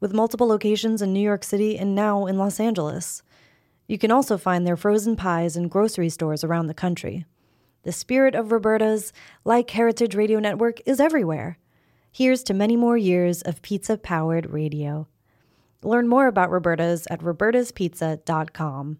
with multiple locations in New York City and now in Los Angeles. You can also find their frozen pies in grocery stores around the country. The spirit of Roberta's, like Heritage Radio Network, is everywhere. Here's to many more years of pizza powered radio. Learn more about Roberta's at robertaspizza.com.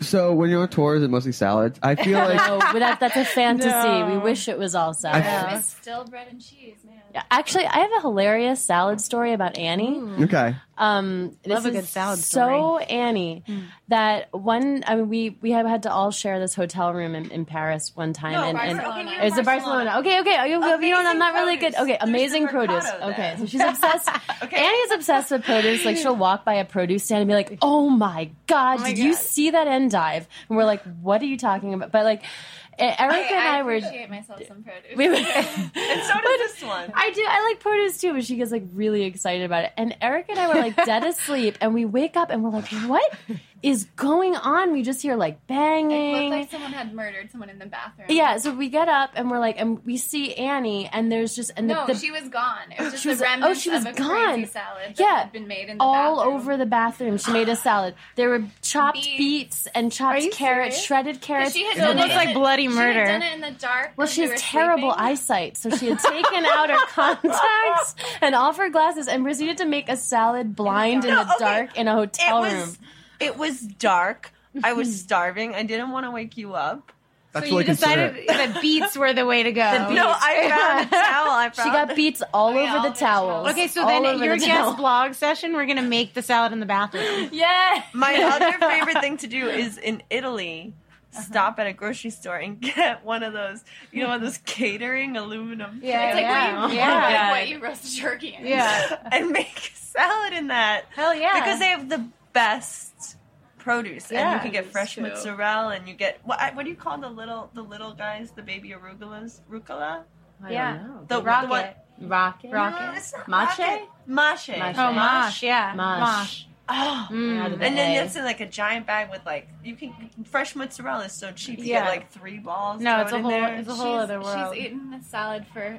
So when you're on tour, is it mostly salads? I feel like No, but that, that's a fantasy. We wish it was all salad. I- It's still bread and cheese, man. Yeah, Actually, I have a hilarious salad story about Annie. okay. Um, Love this a good is salad So Annie, that one. I mean, we we have had to all share this hotel room in, in Paris one time, No, and, and Barcelona. it's a Barcelona. Okay, okay. You, you know, I'm not really good. produce. Okay, There's amazing the produce. ricotta Okay, so she's obsessed. Annie's obsessed with produce. Like she'll walk by a produce stand and be like, "Oh my god, my did you God. see that endive?" And we're like, "What are you talking about?" But like, E- Erica and I, I were. appreciate myself some produce. We were And so does this one. I do. I like produce too, but she gets like really excited about it. And Eric and I were like dead asleep, and we wake up and we're like, "What is going on?" We just hear like It banging. looked like someone had murdered someone in the bathroom. yeah, so we get up and we're like, and we see Annie, and there's just and the, No, the- she was gone. It oh, was just She was- the oh, she was of a gone. crazy salad that Yeah. had been made in the all bathroom. over the bathroom. She made a salad. There were chopped Beets. beets, and chopped carrots, serious? shredded carrots. She had So it looks like the- bloody She murder. had done it in the dark. Well, she has were terrible sleeping. eyesight, so she had taken out her contacts and off her glasses and proceeded to make a salad blind in No, the okay. dark in a It hotel was room. It was dark. I was starving. I didn't want to wake you up. That's so you really decided considerate. that beets were the way to go. No, I found a towel. I She got beets all yeah, over all the the towels. towels. Okay, so All then over your the guest towel. blog session, we're gonna make the salad in the bathroom. Yeah. My other favorite thing to do is in Italy. Uh-huh. Stop at a grocery store and get one of those, you know, one of those catering aluminum Yeah, It's like yeah, what you, yeah. like what you roast the turkey in. Yeah. and make a salad in that. Hell yeah. Because they have the best produce, and you can get fresh true. mozzarella, and you get what? What do you call the little the little guys, the baby arugulas, rucola? I Yeah. don't know. The, the Rocket. one, rocket. Rocket. No, Mache? Mache. Mache. Oh, mosh, yeah. Mosh. Oh. Mm. Out of the And then A. it's in like a giant bag with like you can fresh mozzarella is so cheap. You Yeah. get like three balls. No, it's a in whole, there. it's a whole she's, other world. She's eaten a salad for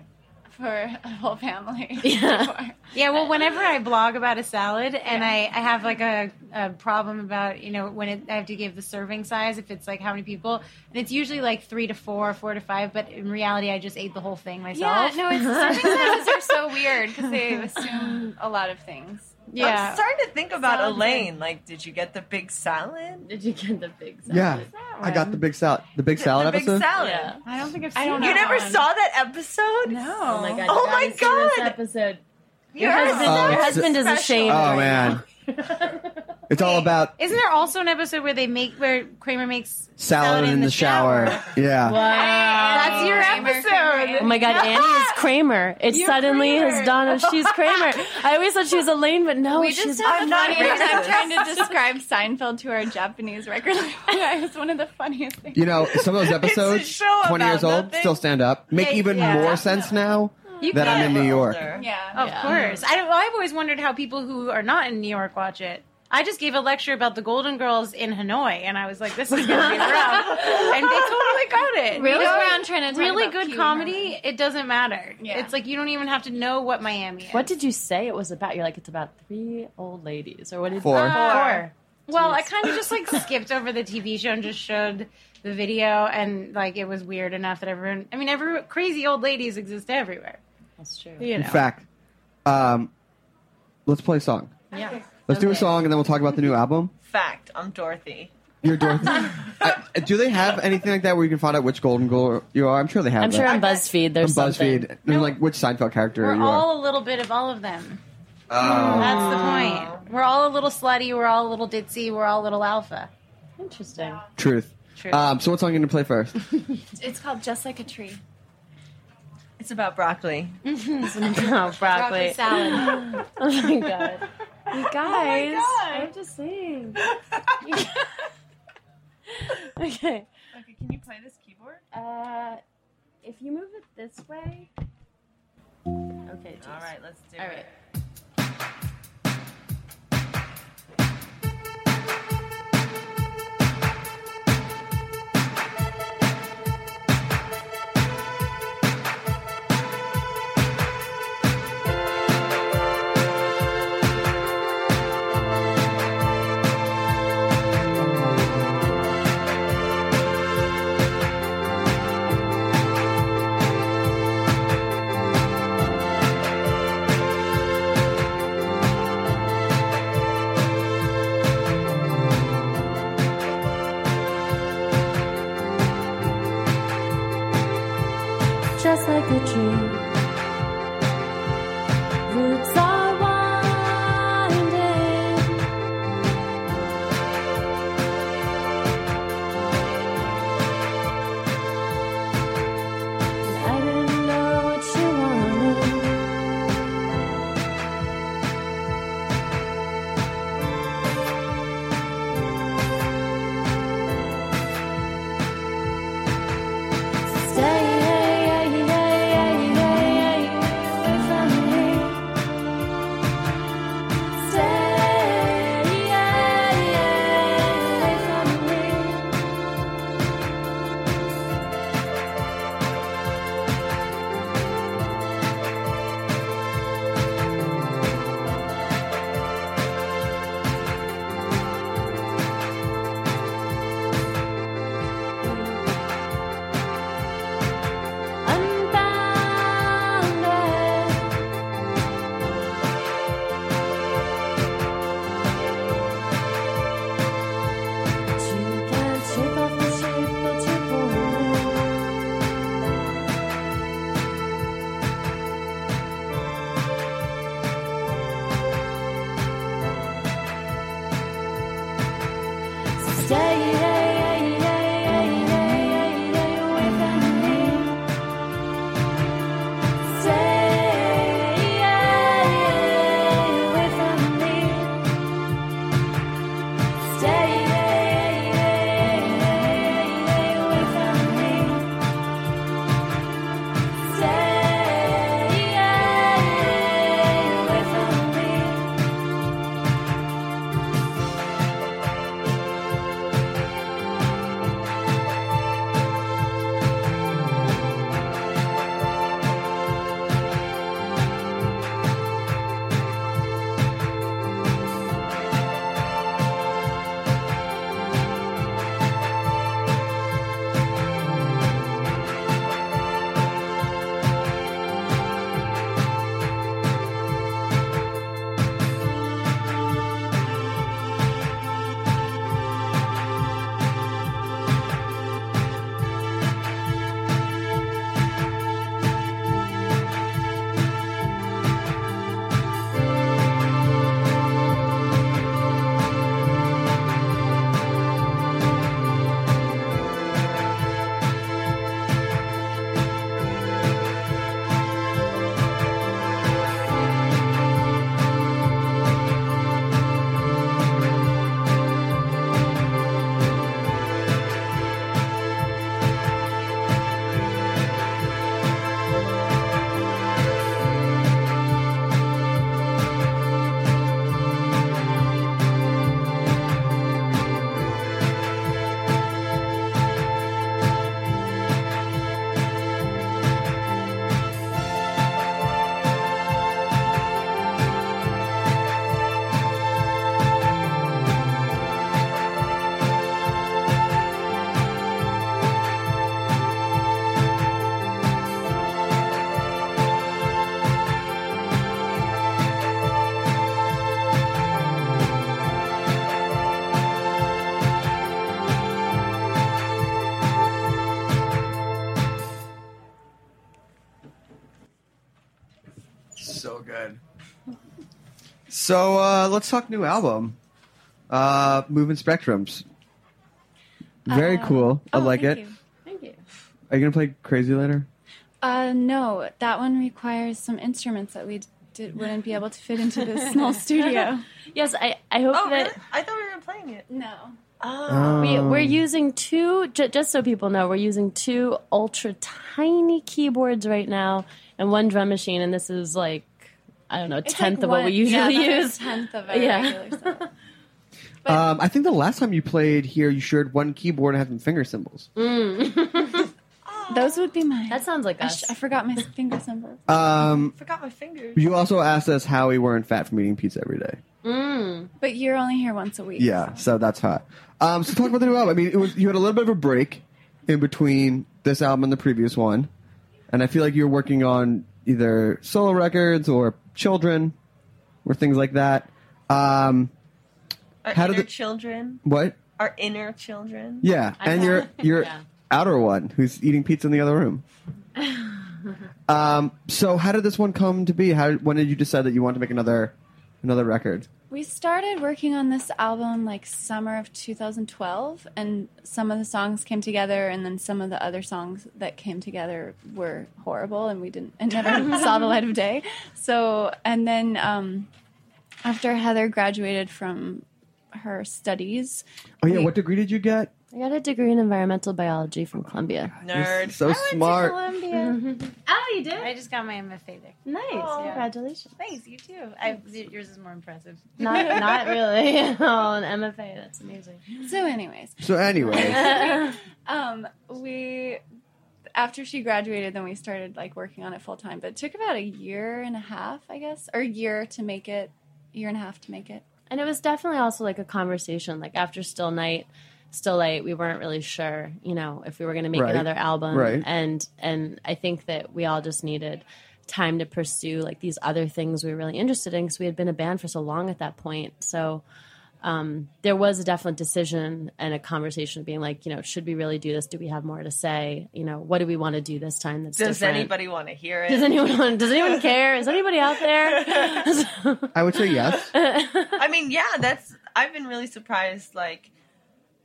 for a whole family. Yeah. Yeah, well, whenever I blog about a salad and I, I have like a, a problem about, you know, when it, I have to give the serving size, if it's like how many people, and it's usually like three to four, four to five, but in reality, I just ate the whole thing Yeah, myself. no, it's serving sizes are so weird because they assume a lot of things. I'm starting to think about Salad Elaine. Like, did you get the big salad? Did you get the big salad? Yeah, I got the big salad. The big salad the big episode. salad. Yeah. I don't think I've I don't You never one. saw that episode? No. Oh my god! Oh my gotta see this God. episode. Your You're husband, Oh, your husband is special. ashamed. Oh man, it's all about Isn't there also an episode where they make, where Kramer makes salad in the shower. Yeah. Wow. That's your Kramer, episode. Kramer. Oh my god, Annie is Kramer. It You're suddenly Kramer. has dawned on she's Kramer. I always thought she was Elaine, but no, we she's just had I'm the not funniest racist. time trying to describe Seinfeld to our Japanese record label. it was one of the funniest things. You know, some of those episodes, show 20 years about old, nothing. still stand up. Make Yeah, even yeah. more sense now You that I'm in New York. Yeah. Of Yeah. course. Mm-hmm. I, well, I've always wondered how people who are not in New York watch it. I just gave a lecture about the Golden Girls in Hanoi, and I was like, "This is going to be rough," and they totally got it. We You know, around trying to talk really about good Pew comedy. It doesn't matter. Yeah. It's like you don't even have to know what Miami is. What did you say it was about? You're like, it's about three old ladies, or what did Four. Uh, Four. Well, I kind of just like skipped over the TV show and just showed the video, and like it was weird enough that everyone. I mean, every crazy old ladies exist everywhere. That's true. You In know. fact, um, let's play a song. Yeah. Let's do a song and then we'll talk about the new album. Fact, I'm Dorothy. You're Dorothy. I, do they have anything like that where you can find out which Golden Girl you are? I'm sure they have. I'm that. sure on BuzzFeed there's on BuzzFeed. something. And No. like which Seinfeld character We're all a little bit of all of them. Oh. That's the point. Oh. We're all a little slutty. We're all a little ditzy. We're all a little alpha. Interesting. Truth. Truth. Um, so what song are you gonna play first? It's called Just Like a Tree. It's about broccoli. Mm-hmm. it's about broccoli. broccoli salad. oh my god. You oh guys, oh I'm just saying. okay. Okay, can you play this keyboard? Uh, if you move it this way. Okay. Geez. All right, let's do All it. All right. Uh, let's talk new album, uh, Moving Spectrums. Very Uh, cool. I oh, like thank it. you. Thank you. Are you gonna play Crazy later? Uh, no, that one requires some instruments that we did, wouldn't be able to fit into this small studio. Yes, I, I hope Oh, that really? I thought we were playing it. No. Oh. we, we're Um, using two, j- just so people know, we're using two ultra tiny keyboards right now and one drum machine, and this is like, I don't know, a tenth like of what we usually yeah, use. A tenth of our Yeah. regular stuff. Um, I think the last time you played here, you shared one keyboard and had some finger cymbals. Those would be mine. That sounds like I, us. sh- I forgot my finger symbol. Um, Forgot my fingers. you also asked us how we weren't fat from eating pizza every day. Mm. But you're only here once a week. Yeah, so that's hot. Um, so talk about the new album. I mean, it was you had a little bit of a break in between this album and the previous one, and I feel like you're working on either solo records or children or things like that. Um, Our How inner did the- children. what? Our inner children. Yeah, I and know. your your Yeah. outer one who's eating pizza in the other room. um, so how did this one come to be? How when did you decide that you wanted to make another another record? We started working on this album like summer of 2012, and some of the songs came together, and then some of the other songs that came together were horrible, and we didn't, and never saw the light of day. So, and then um, after Heather graduated from her studies, Oh yeah, we- what degree did you get? I got a degree in environmental biology from Columbia. Nerd. So smart. columbia Oh, you did? I just got my MFA there. Nice. Oh. Congratulations. Thanks, you too. I, yours is more impressive. Not, not really. oh, an MFA. That's amazing. so anyways, So anyways. um, we after she graduated, then we started like working on it full time. But it took about a year and a half, I guess, or a year to make it, year and a half to make it. And it was definitely also like a conversation. Like after Still Night, Still Late, we weren't really sure, you know, if we were going to make Right. another album. Right. And and I think that we all just needed time to pursue like these other things we were really interested in because we had been a band for so long at that point. So um, there was a definite decision and a conversation of being like, you know, should we really do this? Do we have more to say? You know, what do we want to do this time? That's Does different? anybody want to hear it? Does anyone want, does anyone care? Is anybody out there? I would say yes. I mean, yeah, that's. I've been really surprised. Like,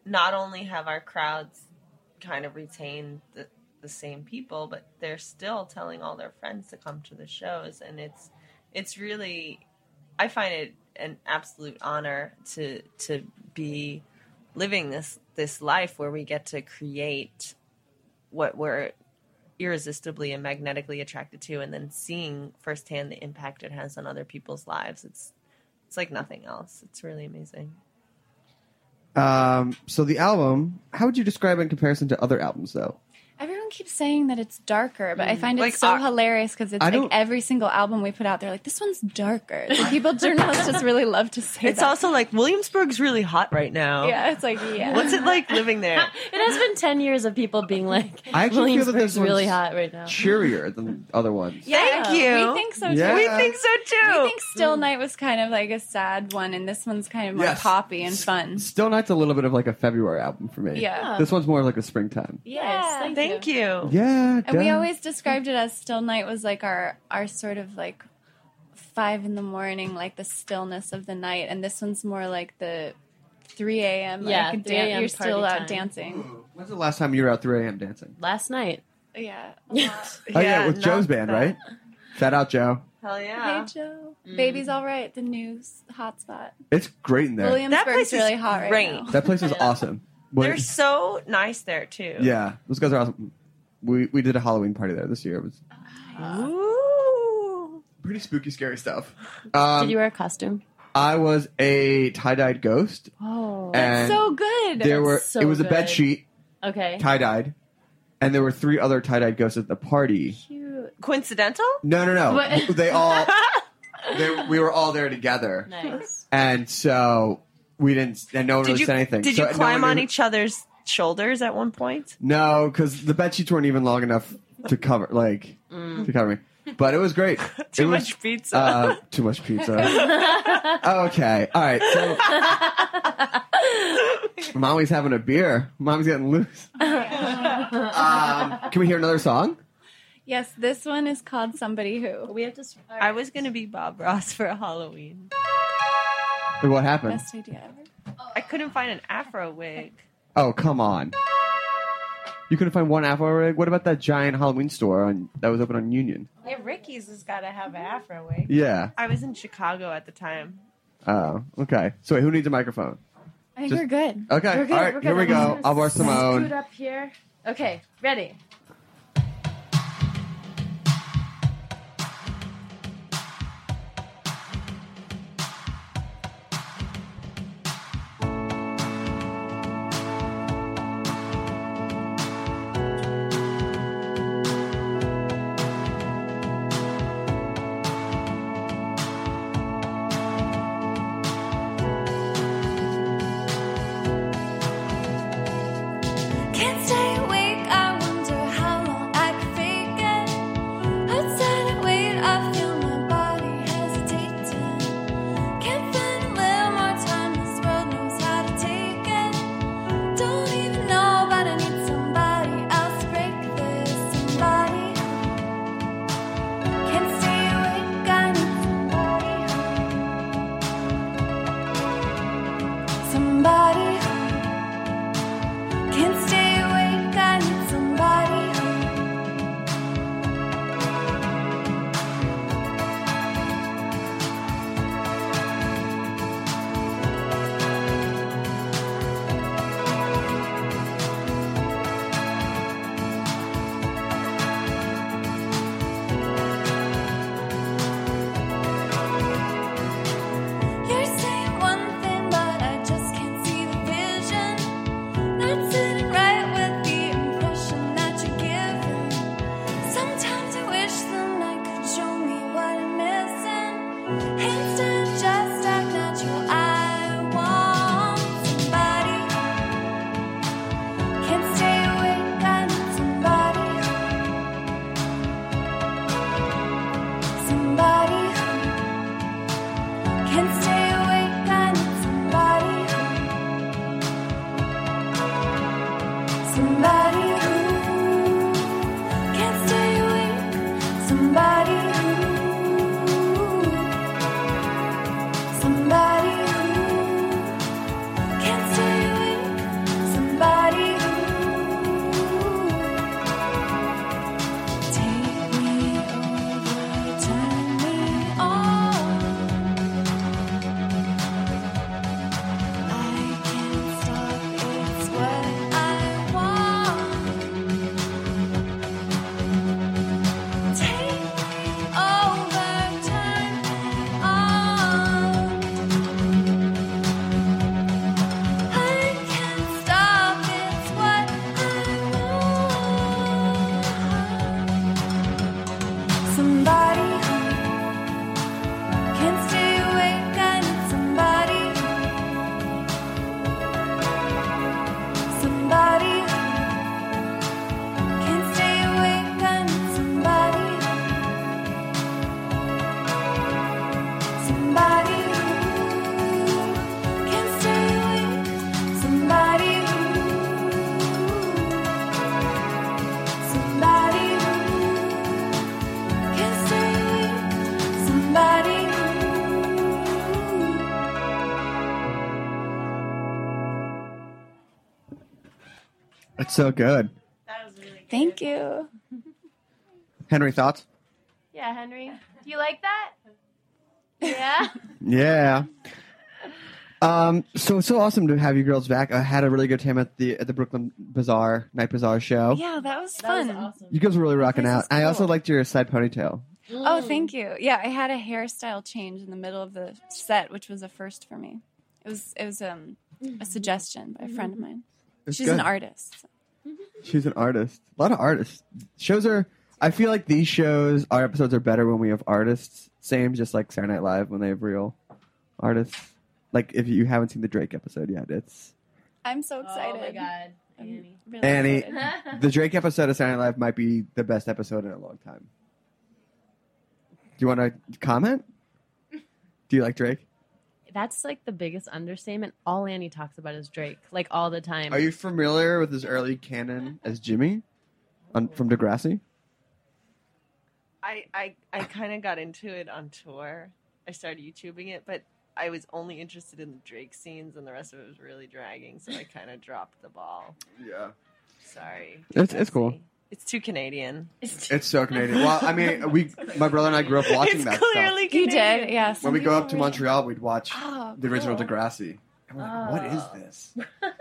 not only have our crowds kind of retained the, the same people, but they're still telling all their friends to come to the shows, and it's it's really. I find it an absolute honor to to be living this this life where we get to create what we're irresistibly and magnetically attracted to and then seeing firsthand the impact it has on other people's lives. It's it's like nothing else. It's really amazing. Um, so the album, how would you describe it in comparison to other albums, though? Everyone keeps saying that it's darker, but I find it Like, so uh, hilarious because it's I like don't- every single album we put out, they're like, "This one's darker." The people journalists just really love to say it's that. also like williamsburg's really hot right now yeah, it's like yeah. what's it like living there It has been 10 years of people being like, I actually feel that Williamsburg's one's really hot right now. Cheerier than other ones. thank you We think so Yeah. too. we think so too We think Still Night was kind of like a sad one, and this one's kind of more Yes. poppy and fun. Still Night's a little bit of like a February album for me. Yeah. This one's more like a springtime. Yes, thank, thank you. You Yeah. And we always described it as Still Night was like our our sort of like five in the morning, like the stillness of the night, and this one's more like the three a.m. Yeah, like 3 dan- you're still out time. dancing. When's the last time you were out 3 a.m. dancing? Last night. Yeah. Oh, yeah, with Joe's band, bad. right? Shout out, Joe. hell yeah Hey Joe, mm. baby's all right. The news hotspot. It's great in there. Williamsburg's place is really hot right now. that place is awesome. What- they're so nice there too yeah, those guys are awesome. We, we did a Halloween party there this year. It was Ooh. pretty spooky, scary stuff. Um, Did you wear a costume? I was a tie-dyed ghost. Oh. and so good. There were so it was a good. bed sheet Okay. tie-dyed, and there were three other tie-dyed ghosts at the party. Cute. coincidental No, no, no. What? They all they, we were all there together, Nice. and so we didn't. And no one did really you said anything. did So you no climb one on knew- each other's shoulders at one point No, because the bed sheets weren't even long enough to cover like to cover me. But it was great. too It was, much pizza Uh, too much pizza. okay, all right. So, mommy's having a beer. Mommy's getting loose. Um, can we hear another song? yes, this one is called Somebody Who. We have to. I was gonna be Bob Ross for Halloween. Wait, what happened? Best idea ever. I couldn't find an afro wig. Oh, come on. You couldn't find one afro rig? What about that giant Halloween store on, that was open on Union? Yeah, Ricky's has got to have an afro wig. Yeah. I was in Chicago at the time. Oh, okay. So wait, who needs a microphone? I think Just- we're good. Okay, We're good, all right, we're here we go. just gonna I'll bar Scoot Simone. up here. Okay, ready. So good. Thank you. Henry, thoughts? Yeah, Henry. Do you like that? Yeah. Yeah. Um, so so awesome to have you girls back. I had a really good time at the at the Brooklyn Bazaar Night Bazaar show. Yeah, that was fun. You guys were really rocking out. is I also liked your side ponytail. Oh, thank you. Yeah, I had a hairstyle change in the middle of the set, which was a first for me. It was it was um, a suggestion by a friend of mine. It's She's an good. artist. She's an artist. A lot of artists. Shows are. I feel like these shows, our episodes are better when we have artists. Same, just like Saturday Night Live when they have real artists. Like if you haven't seen the Drake episode yet, it's I'm so excited. Oh my god. I'm really Annie. the Drake episode of Saturday Night Live might be the best episode in a long time. Do you want to comment? Do you like Drake? That's like the biggest understatement. All Annie talks about is Drake, like all the time. Are you familiar with his early canon as Jimmy on, from Degrassi? I I, I kind of got into it on tour. I started YouTubing it, but I was only interested in the Drake scenes, and the rest of it was really dragging. So I kind of dropped the ball. Yeah. Sorry. It's it's cool. It's too Canadian. It's so Canadian. Well, I mean, we, my brother and I grew up watching It's that clearly stuff. You did, yes. When we go up to Montreal, we'd watch Oh, the original cool. Degrassi. And we're like, what is this?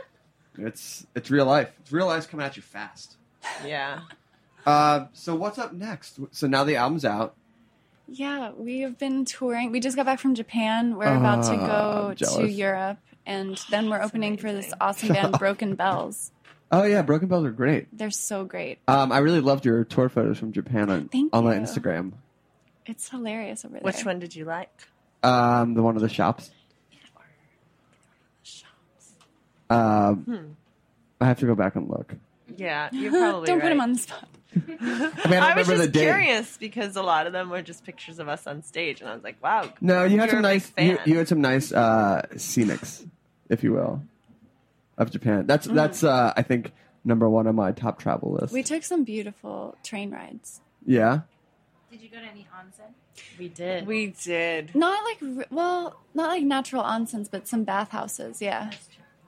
it's it's real life. It's real life coming at you fast. Yeah. Uh, so what's up next? So now the album's out. Yeah, we have been touring. We just got back from Japan. We're about to Ah, go I'm to. Europe, and then we're opening for this awesome band, Broken Bells. Oh yeah, Broken Bells are great. They're so great. Um, I really loved your tour photos from Japan on Thank on my you. Instagram. It's hilarious over there. Which one did you like? Um, the one of the shops. Um, Hmm. I have to go back and look. Yeah, you're probably Don't put him on the spot. I mean, I, I was just the date. curious because a lot of them were just pictures of us on stage, and I was like, "Wow." No, you had some nice. You, you had some nice uh, scenics, if you will, of Japan. That's Mm. that's uh, I think number one on my top travel list. We took some beautiful train rides. yeah. Did you go to any onsen? We did. We did. Not like well, not like natural onsens, but some bathhouses. Yeah,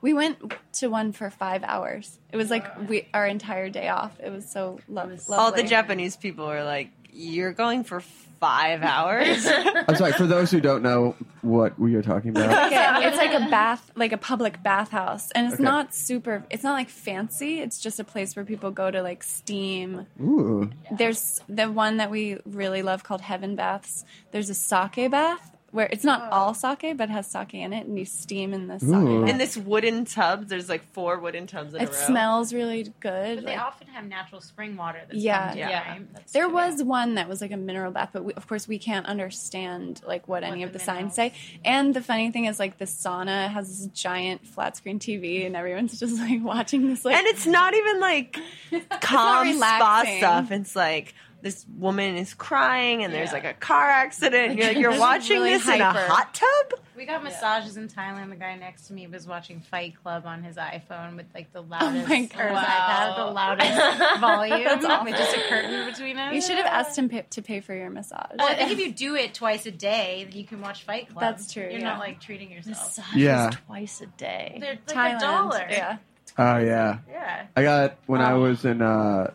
we went to one for five hours. It was like we our entire day off. It was so lo- lovely. All the Japanese people were like, "You're going for five hours." I'm sorry for those who don't know what we are talking about. Okay, it's like a bath, like a public bathhouse, and it's Okay. not super. It's not like fancy. It's just a place where people go to like steam. Ooh. There's the one that we really love called Heaven Baths. There's a sake bath where it's not all oh. sake, but has sake in it, and you steam in the sake. Ooh. In this wooden tub, there's like four wooden tubs in a It row. smells really good. But they like- often have natural spring water. That's Yeah. pumped in, Yeah. That's There true. was one that was like a mineral bath, but we, of course we can't understand like what, any the of the signs say. And the funny thing is like the sauna has this giant flat screen TV, and everyone's just like watching this. Like, and it's not even like calm spa stuff. It's like this woman is crying, and there's Yeah. like a car accident. and you're like, you're It's watching really this in a hot tub. We got massages in Thailand. The guy next to me was watching Fight Club on his iPhone with like the loudest, my or his iPad, the loudest volume. That's awful. With just a curtain between us. you should have asked him pay, to pay for your massage. Well, I think if you do it twice a day, then you can watch Fight Club. That's true, You're yeah. not like treating yourself. Massages Yeah. twice a day. They're like Thailand, a dollar. yeah. Oh yeah. Yeah. I got when I Oh. was in uh,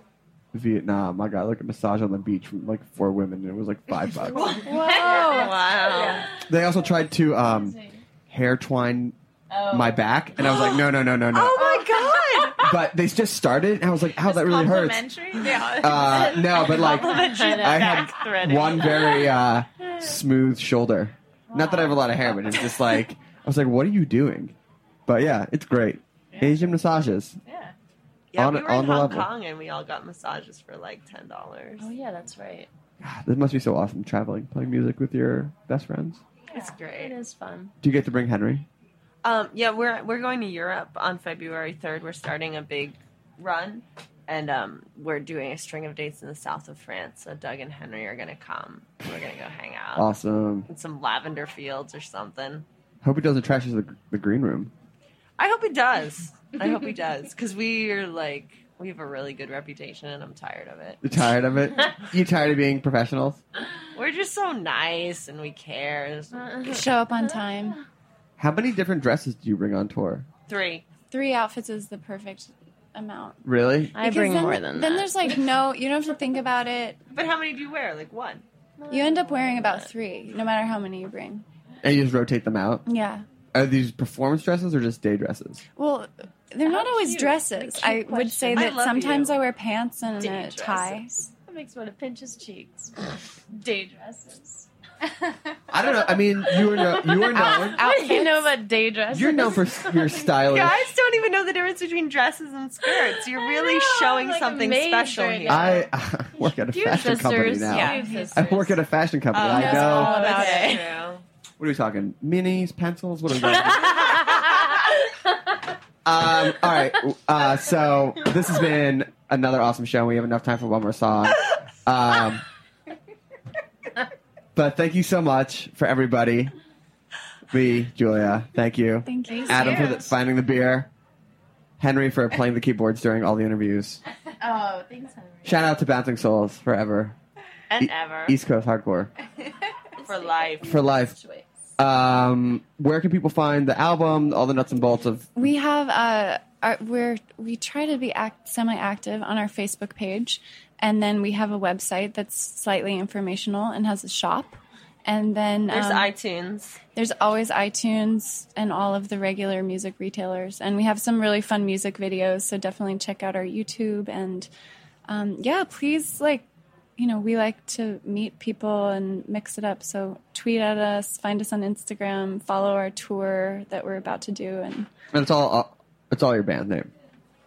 Vietnam. I got like a massage on the beach from like four women. and It was like five bucks. Whoa! Wow. they also tried to um, hair twine Oh. my back, and I was like, no, no, no, no, no. Oh my god. But they just started, and I was like, "Ow, that really hurts." Complimentary? Yeah. Uh, no, but like I had one very uh, smooth shoulder. Not that I have a lot of hair, but it's just like I was like, "What are you doing?" But yeah, it's great. Asian massages. Yeah. Yeah, On- we were on in Hong level. Kong, and we all got massages for like ten dollars. Oh yeah, that's right. This must be so awesome traveling, playing music with your best friends. It's great. It is fun. Do you get to bring Henry? Um, yeah, we're we're going to Europe on February third. We're starting a big run, and um, we're doing a string of dates in the south of France. So Doug and Henry are gonna come. We're gonna go hang out Awesome. in some lavender fields or something. Hope he doesn't trash the, the green room. I hope he does. I hope he does because we are like we have a really good reputation, and I'm tired of it. You tired of it? you tired of being professionals? We're just so nice and we care. Show up on time. How many different dresses do you bring on tour? Three. Three outfits is the perfect amount. Really? I Because bring then, more than that. Then that. there's like no, you don't have to think about it. But how many do you wear? Like one. You end up wearing about three, no matter how many you bring. And you just rotate them out? Yeah. Are these performance dresses or just day dresses? Well, they're not always cute. dresses. What a I cute would say that I sometimes you. I wear pants and Day a tie. dresses. That makes one want to pinch his cheeks. Day dresses. I don't know. I mean, you are no, you are known. What do you know about day dresses? You're known for your stylish. Guys don't even know the difference between dresses and skirts. You're really know, showing like something special right here. I, I work at a You have fashion company now. Yeah, I work at a fashion company. Oh, I know. all about That's it. true. What are we talking? Minis, pencils? What are we talking? um, all right. Uh, so this has been another awesome show. We have enough time for one more song. Um, but thank you so much for everybody. Lee, Julia, thank you. Thank you. Adam for the, finding the beer. Henry for playing the keyboards during all the interviews. Oh, thanks, Henry. Shout out to Bouncing Souls forever. And E- ever. East Coast hardcore for life. for life. Um, where can people find the album, all the nuts and bolts of? We have uh, our, we're we try to be act, semi-active on our Facebook page, and then we have a website that's slightly informational and has a shop. And then There's um, iTunes. There's always iTunes and all of the regular music retailers, and we have some really fun music videos. So definitely check out our YouTube and um, yeah, please like you know we like to meet people and mix it up. So tweet at us, find us on Instagram, follow our tour that we're about to do, and And it's all uh, it's all your band name.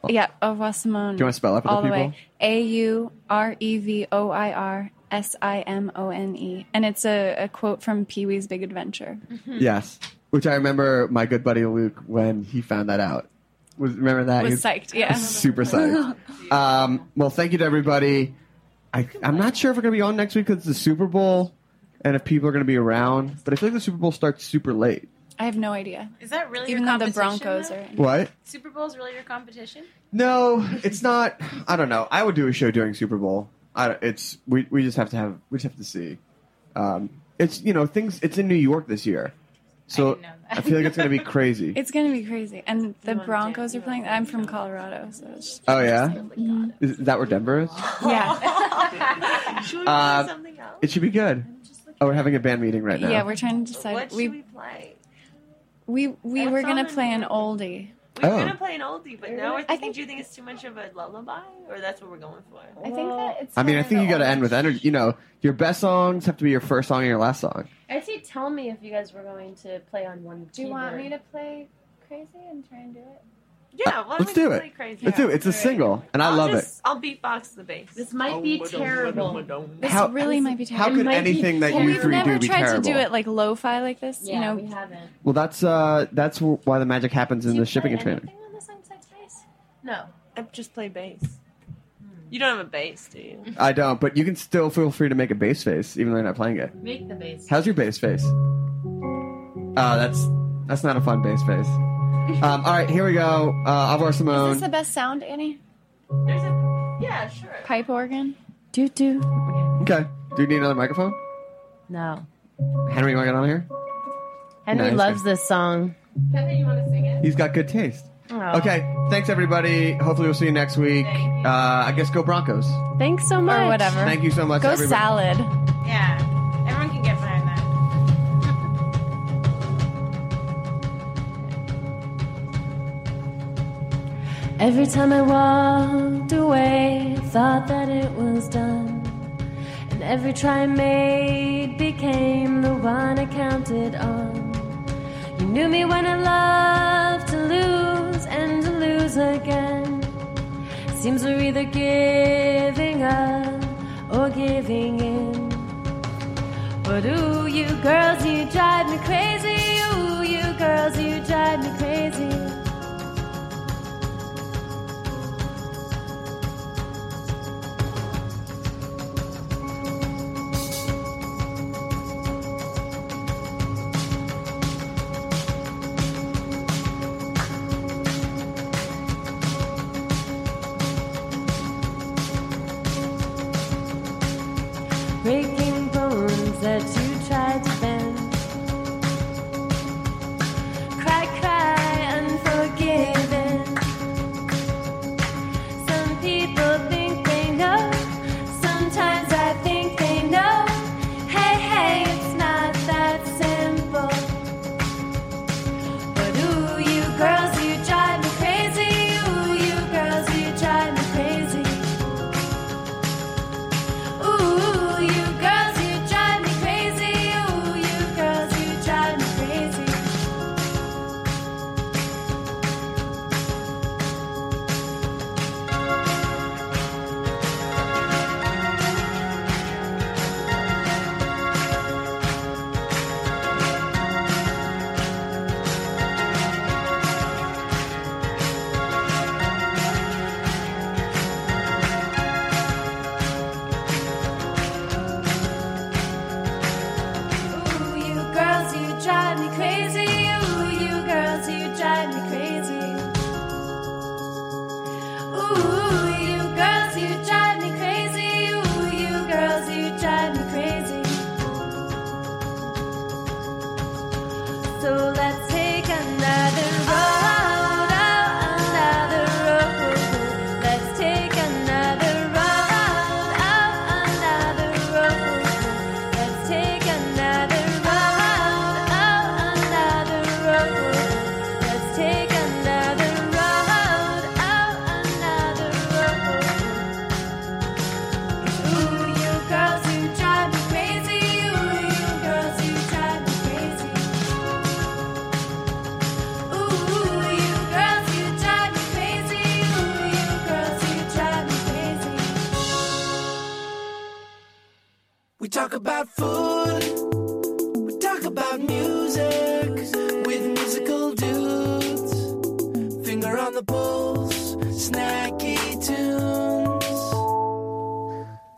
yeah, Au revoir Simone. Do you wanna spell it for the all the people? way? A U R E V O I R S I M O N E, and it's a, a quote from Pee Wee's Big Adventure. Yes, which I remember my good buddy Luke when he found that out. Was remember that Was He psyched, yeah. super psyched. um, well, thank you to everybody. I, I'm not sure if we're gonna be on next week because it's the Super Bowl, and if people are gonna be around. But I feel like the Super Bowl starts super late. I have no idea. Is that really Even your though the competition, Broncos though? are. What? Super Bowl is really your competition? No, it's not. I don't know. I would do a show during Super Bowl. I, don't- it's we we just have to have we just have to see. Um, it's you know things. It's in New York this year, so I, feel like it's gonna be crazy. It's gonna be crazy, and the Broncos are playing. I'm from Colorado, so it's just oh yeah, Mhm. is that where Denver is? yeah, Uh, it should be good. Oh, we're having a band meeting right now. yeah. We're trying to decide. What should we we play? we we What's were gonna play an oldie. We were Oh. gonna play an oldie, but now we're thinking, do you think it's too much of a lullaby, or that's what we're going for? I think that it's. I mean, I think you got to end with energy. You know, your best songs have to be your first song and your last song. I'd say tell me if you guys were going to play on one. Do you want me to play crazy and try and do it? Yeah, uh, why don't Let's do it. crazy? Let's do it. It's a single, and I I'll love just, I'll beatbox the bass. This might be terrible. This How- really might be how terrible. could anything that Well, you we've three never do be tried terrible? to do it like lo-fi like this. Yeah, you know, we haven't. Well, that's uh, that's why the magic happens in the shipping and training. No. I just play bass. Hmm. You don't have a bass, do you? I don't, but you can still feel free to make a bass face, even though you're not playing it. Make the bass. How's your bass face? Oh, that's that's not a fun bass face. Um, all right, here we go. Uh, Au revoir, is Simone. this the best sound, Annie? There's a yeah, sure. Pipe organ. Do do. Okay. Do you need another microphone? No. Henry, you want to get on here? Henry Nice. loves this song. Henry, you want to sing it? He's got good taste. Oh. Okay. Thanks, everybody. Hopefully, we'll see you next week. Uh, I guess go Broncos. Thanks so much. Or whatever. Thank you so much, Go everybody. salad. Yeah. Every time I walked away, thought that it was done. And every try I made became the one I counted on. You knew me when I loved to lose and to lose again. Seems we're either giving up or giving in. But ooh, you girls, you drive me crazy. Ooh, you girls, you drive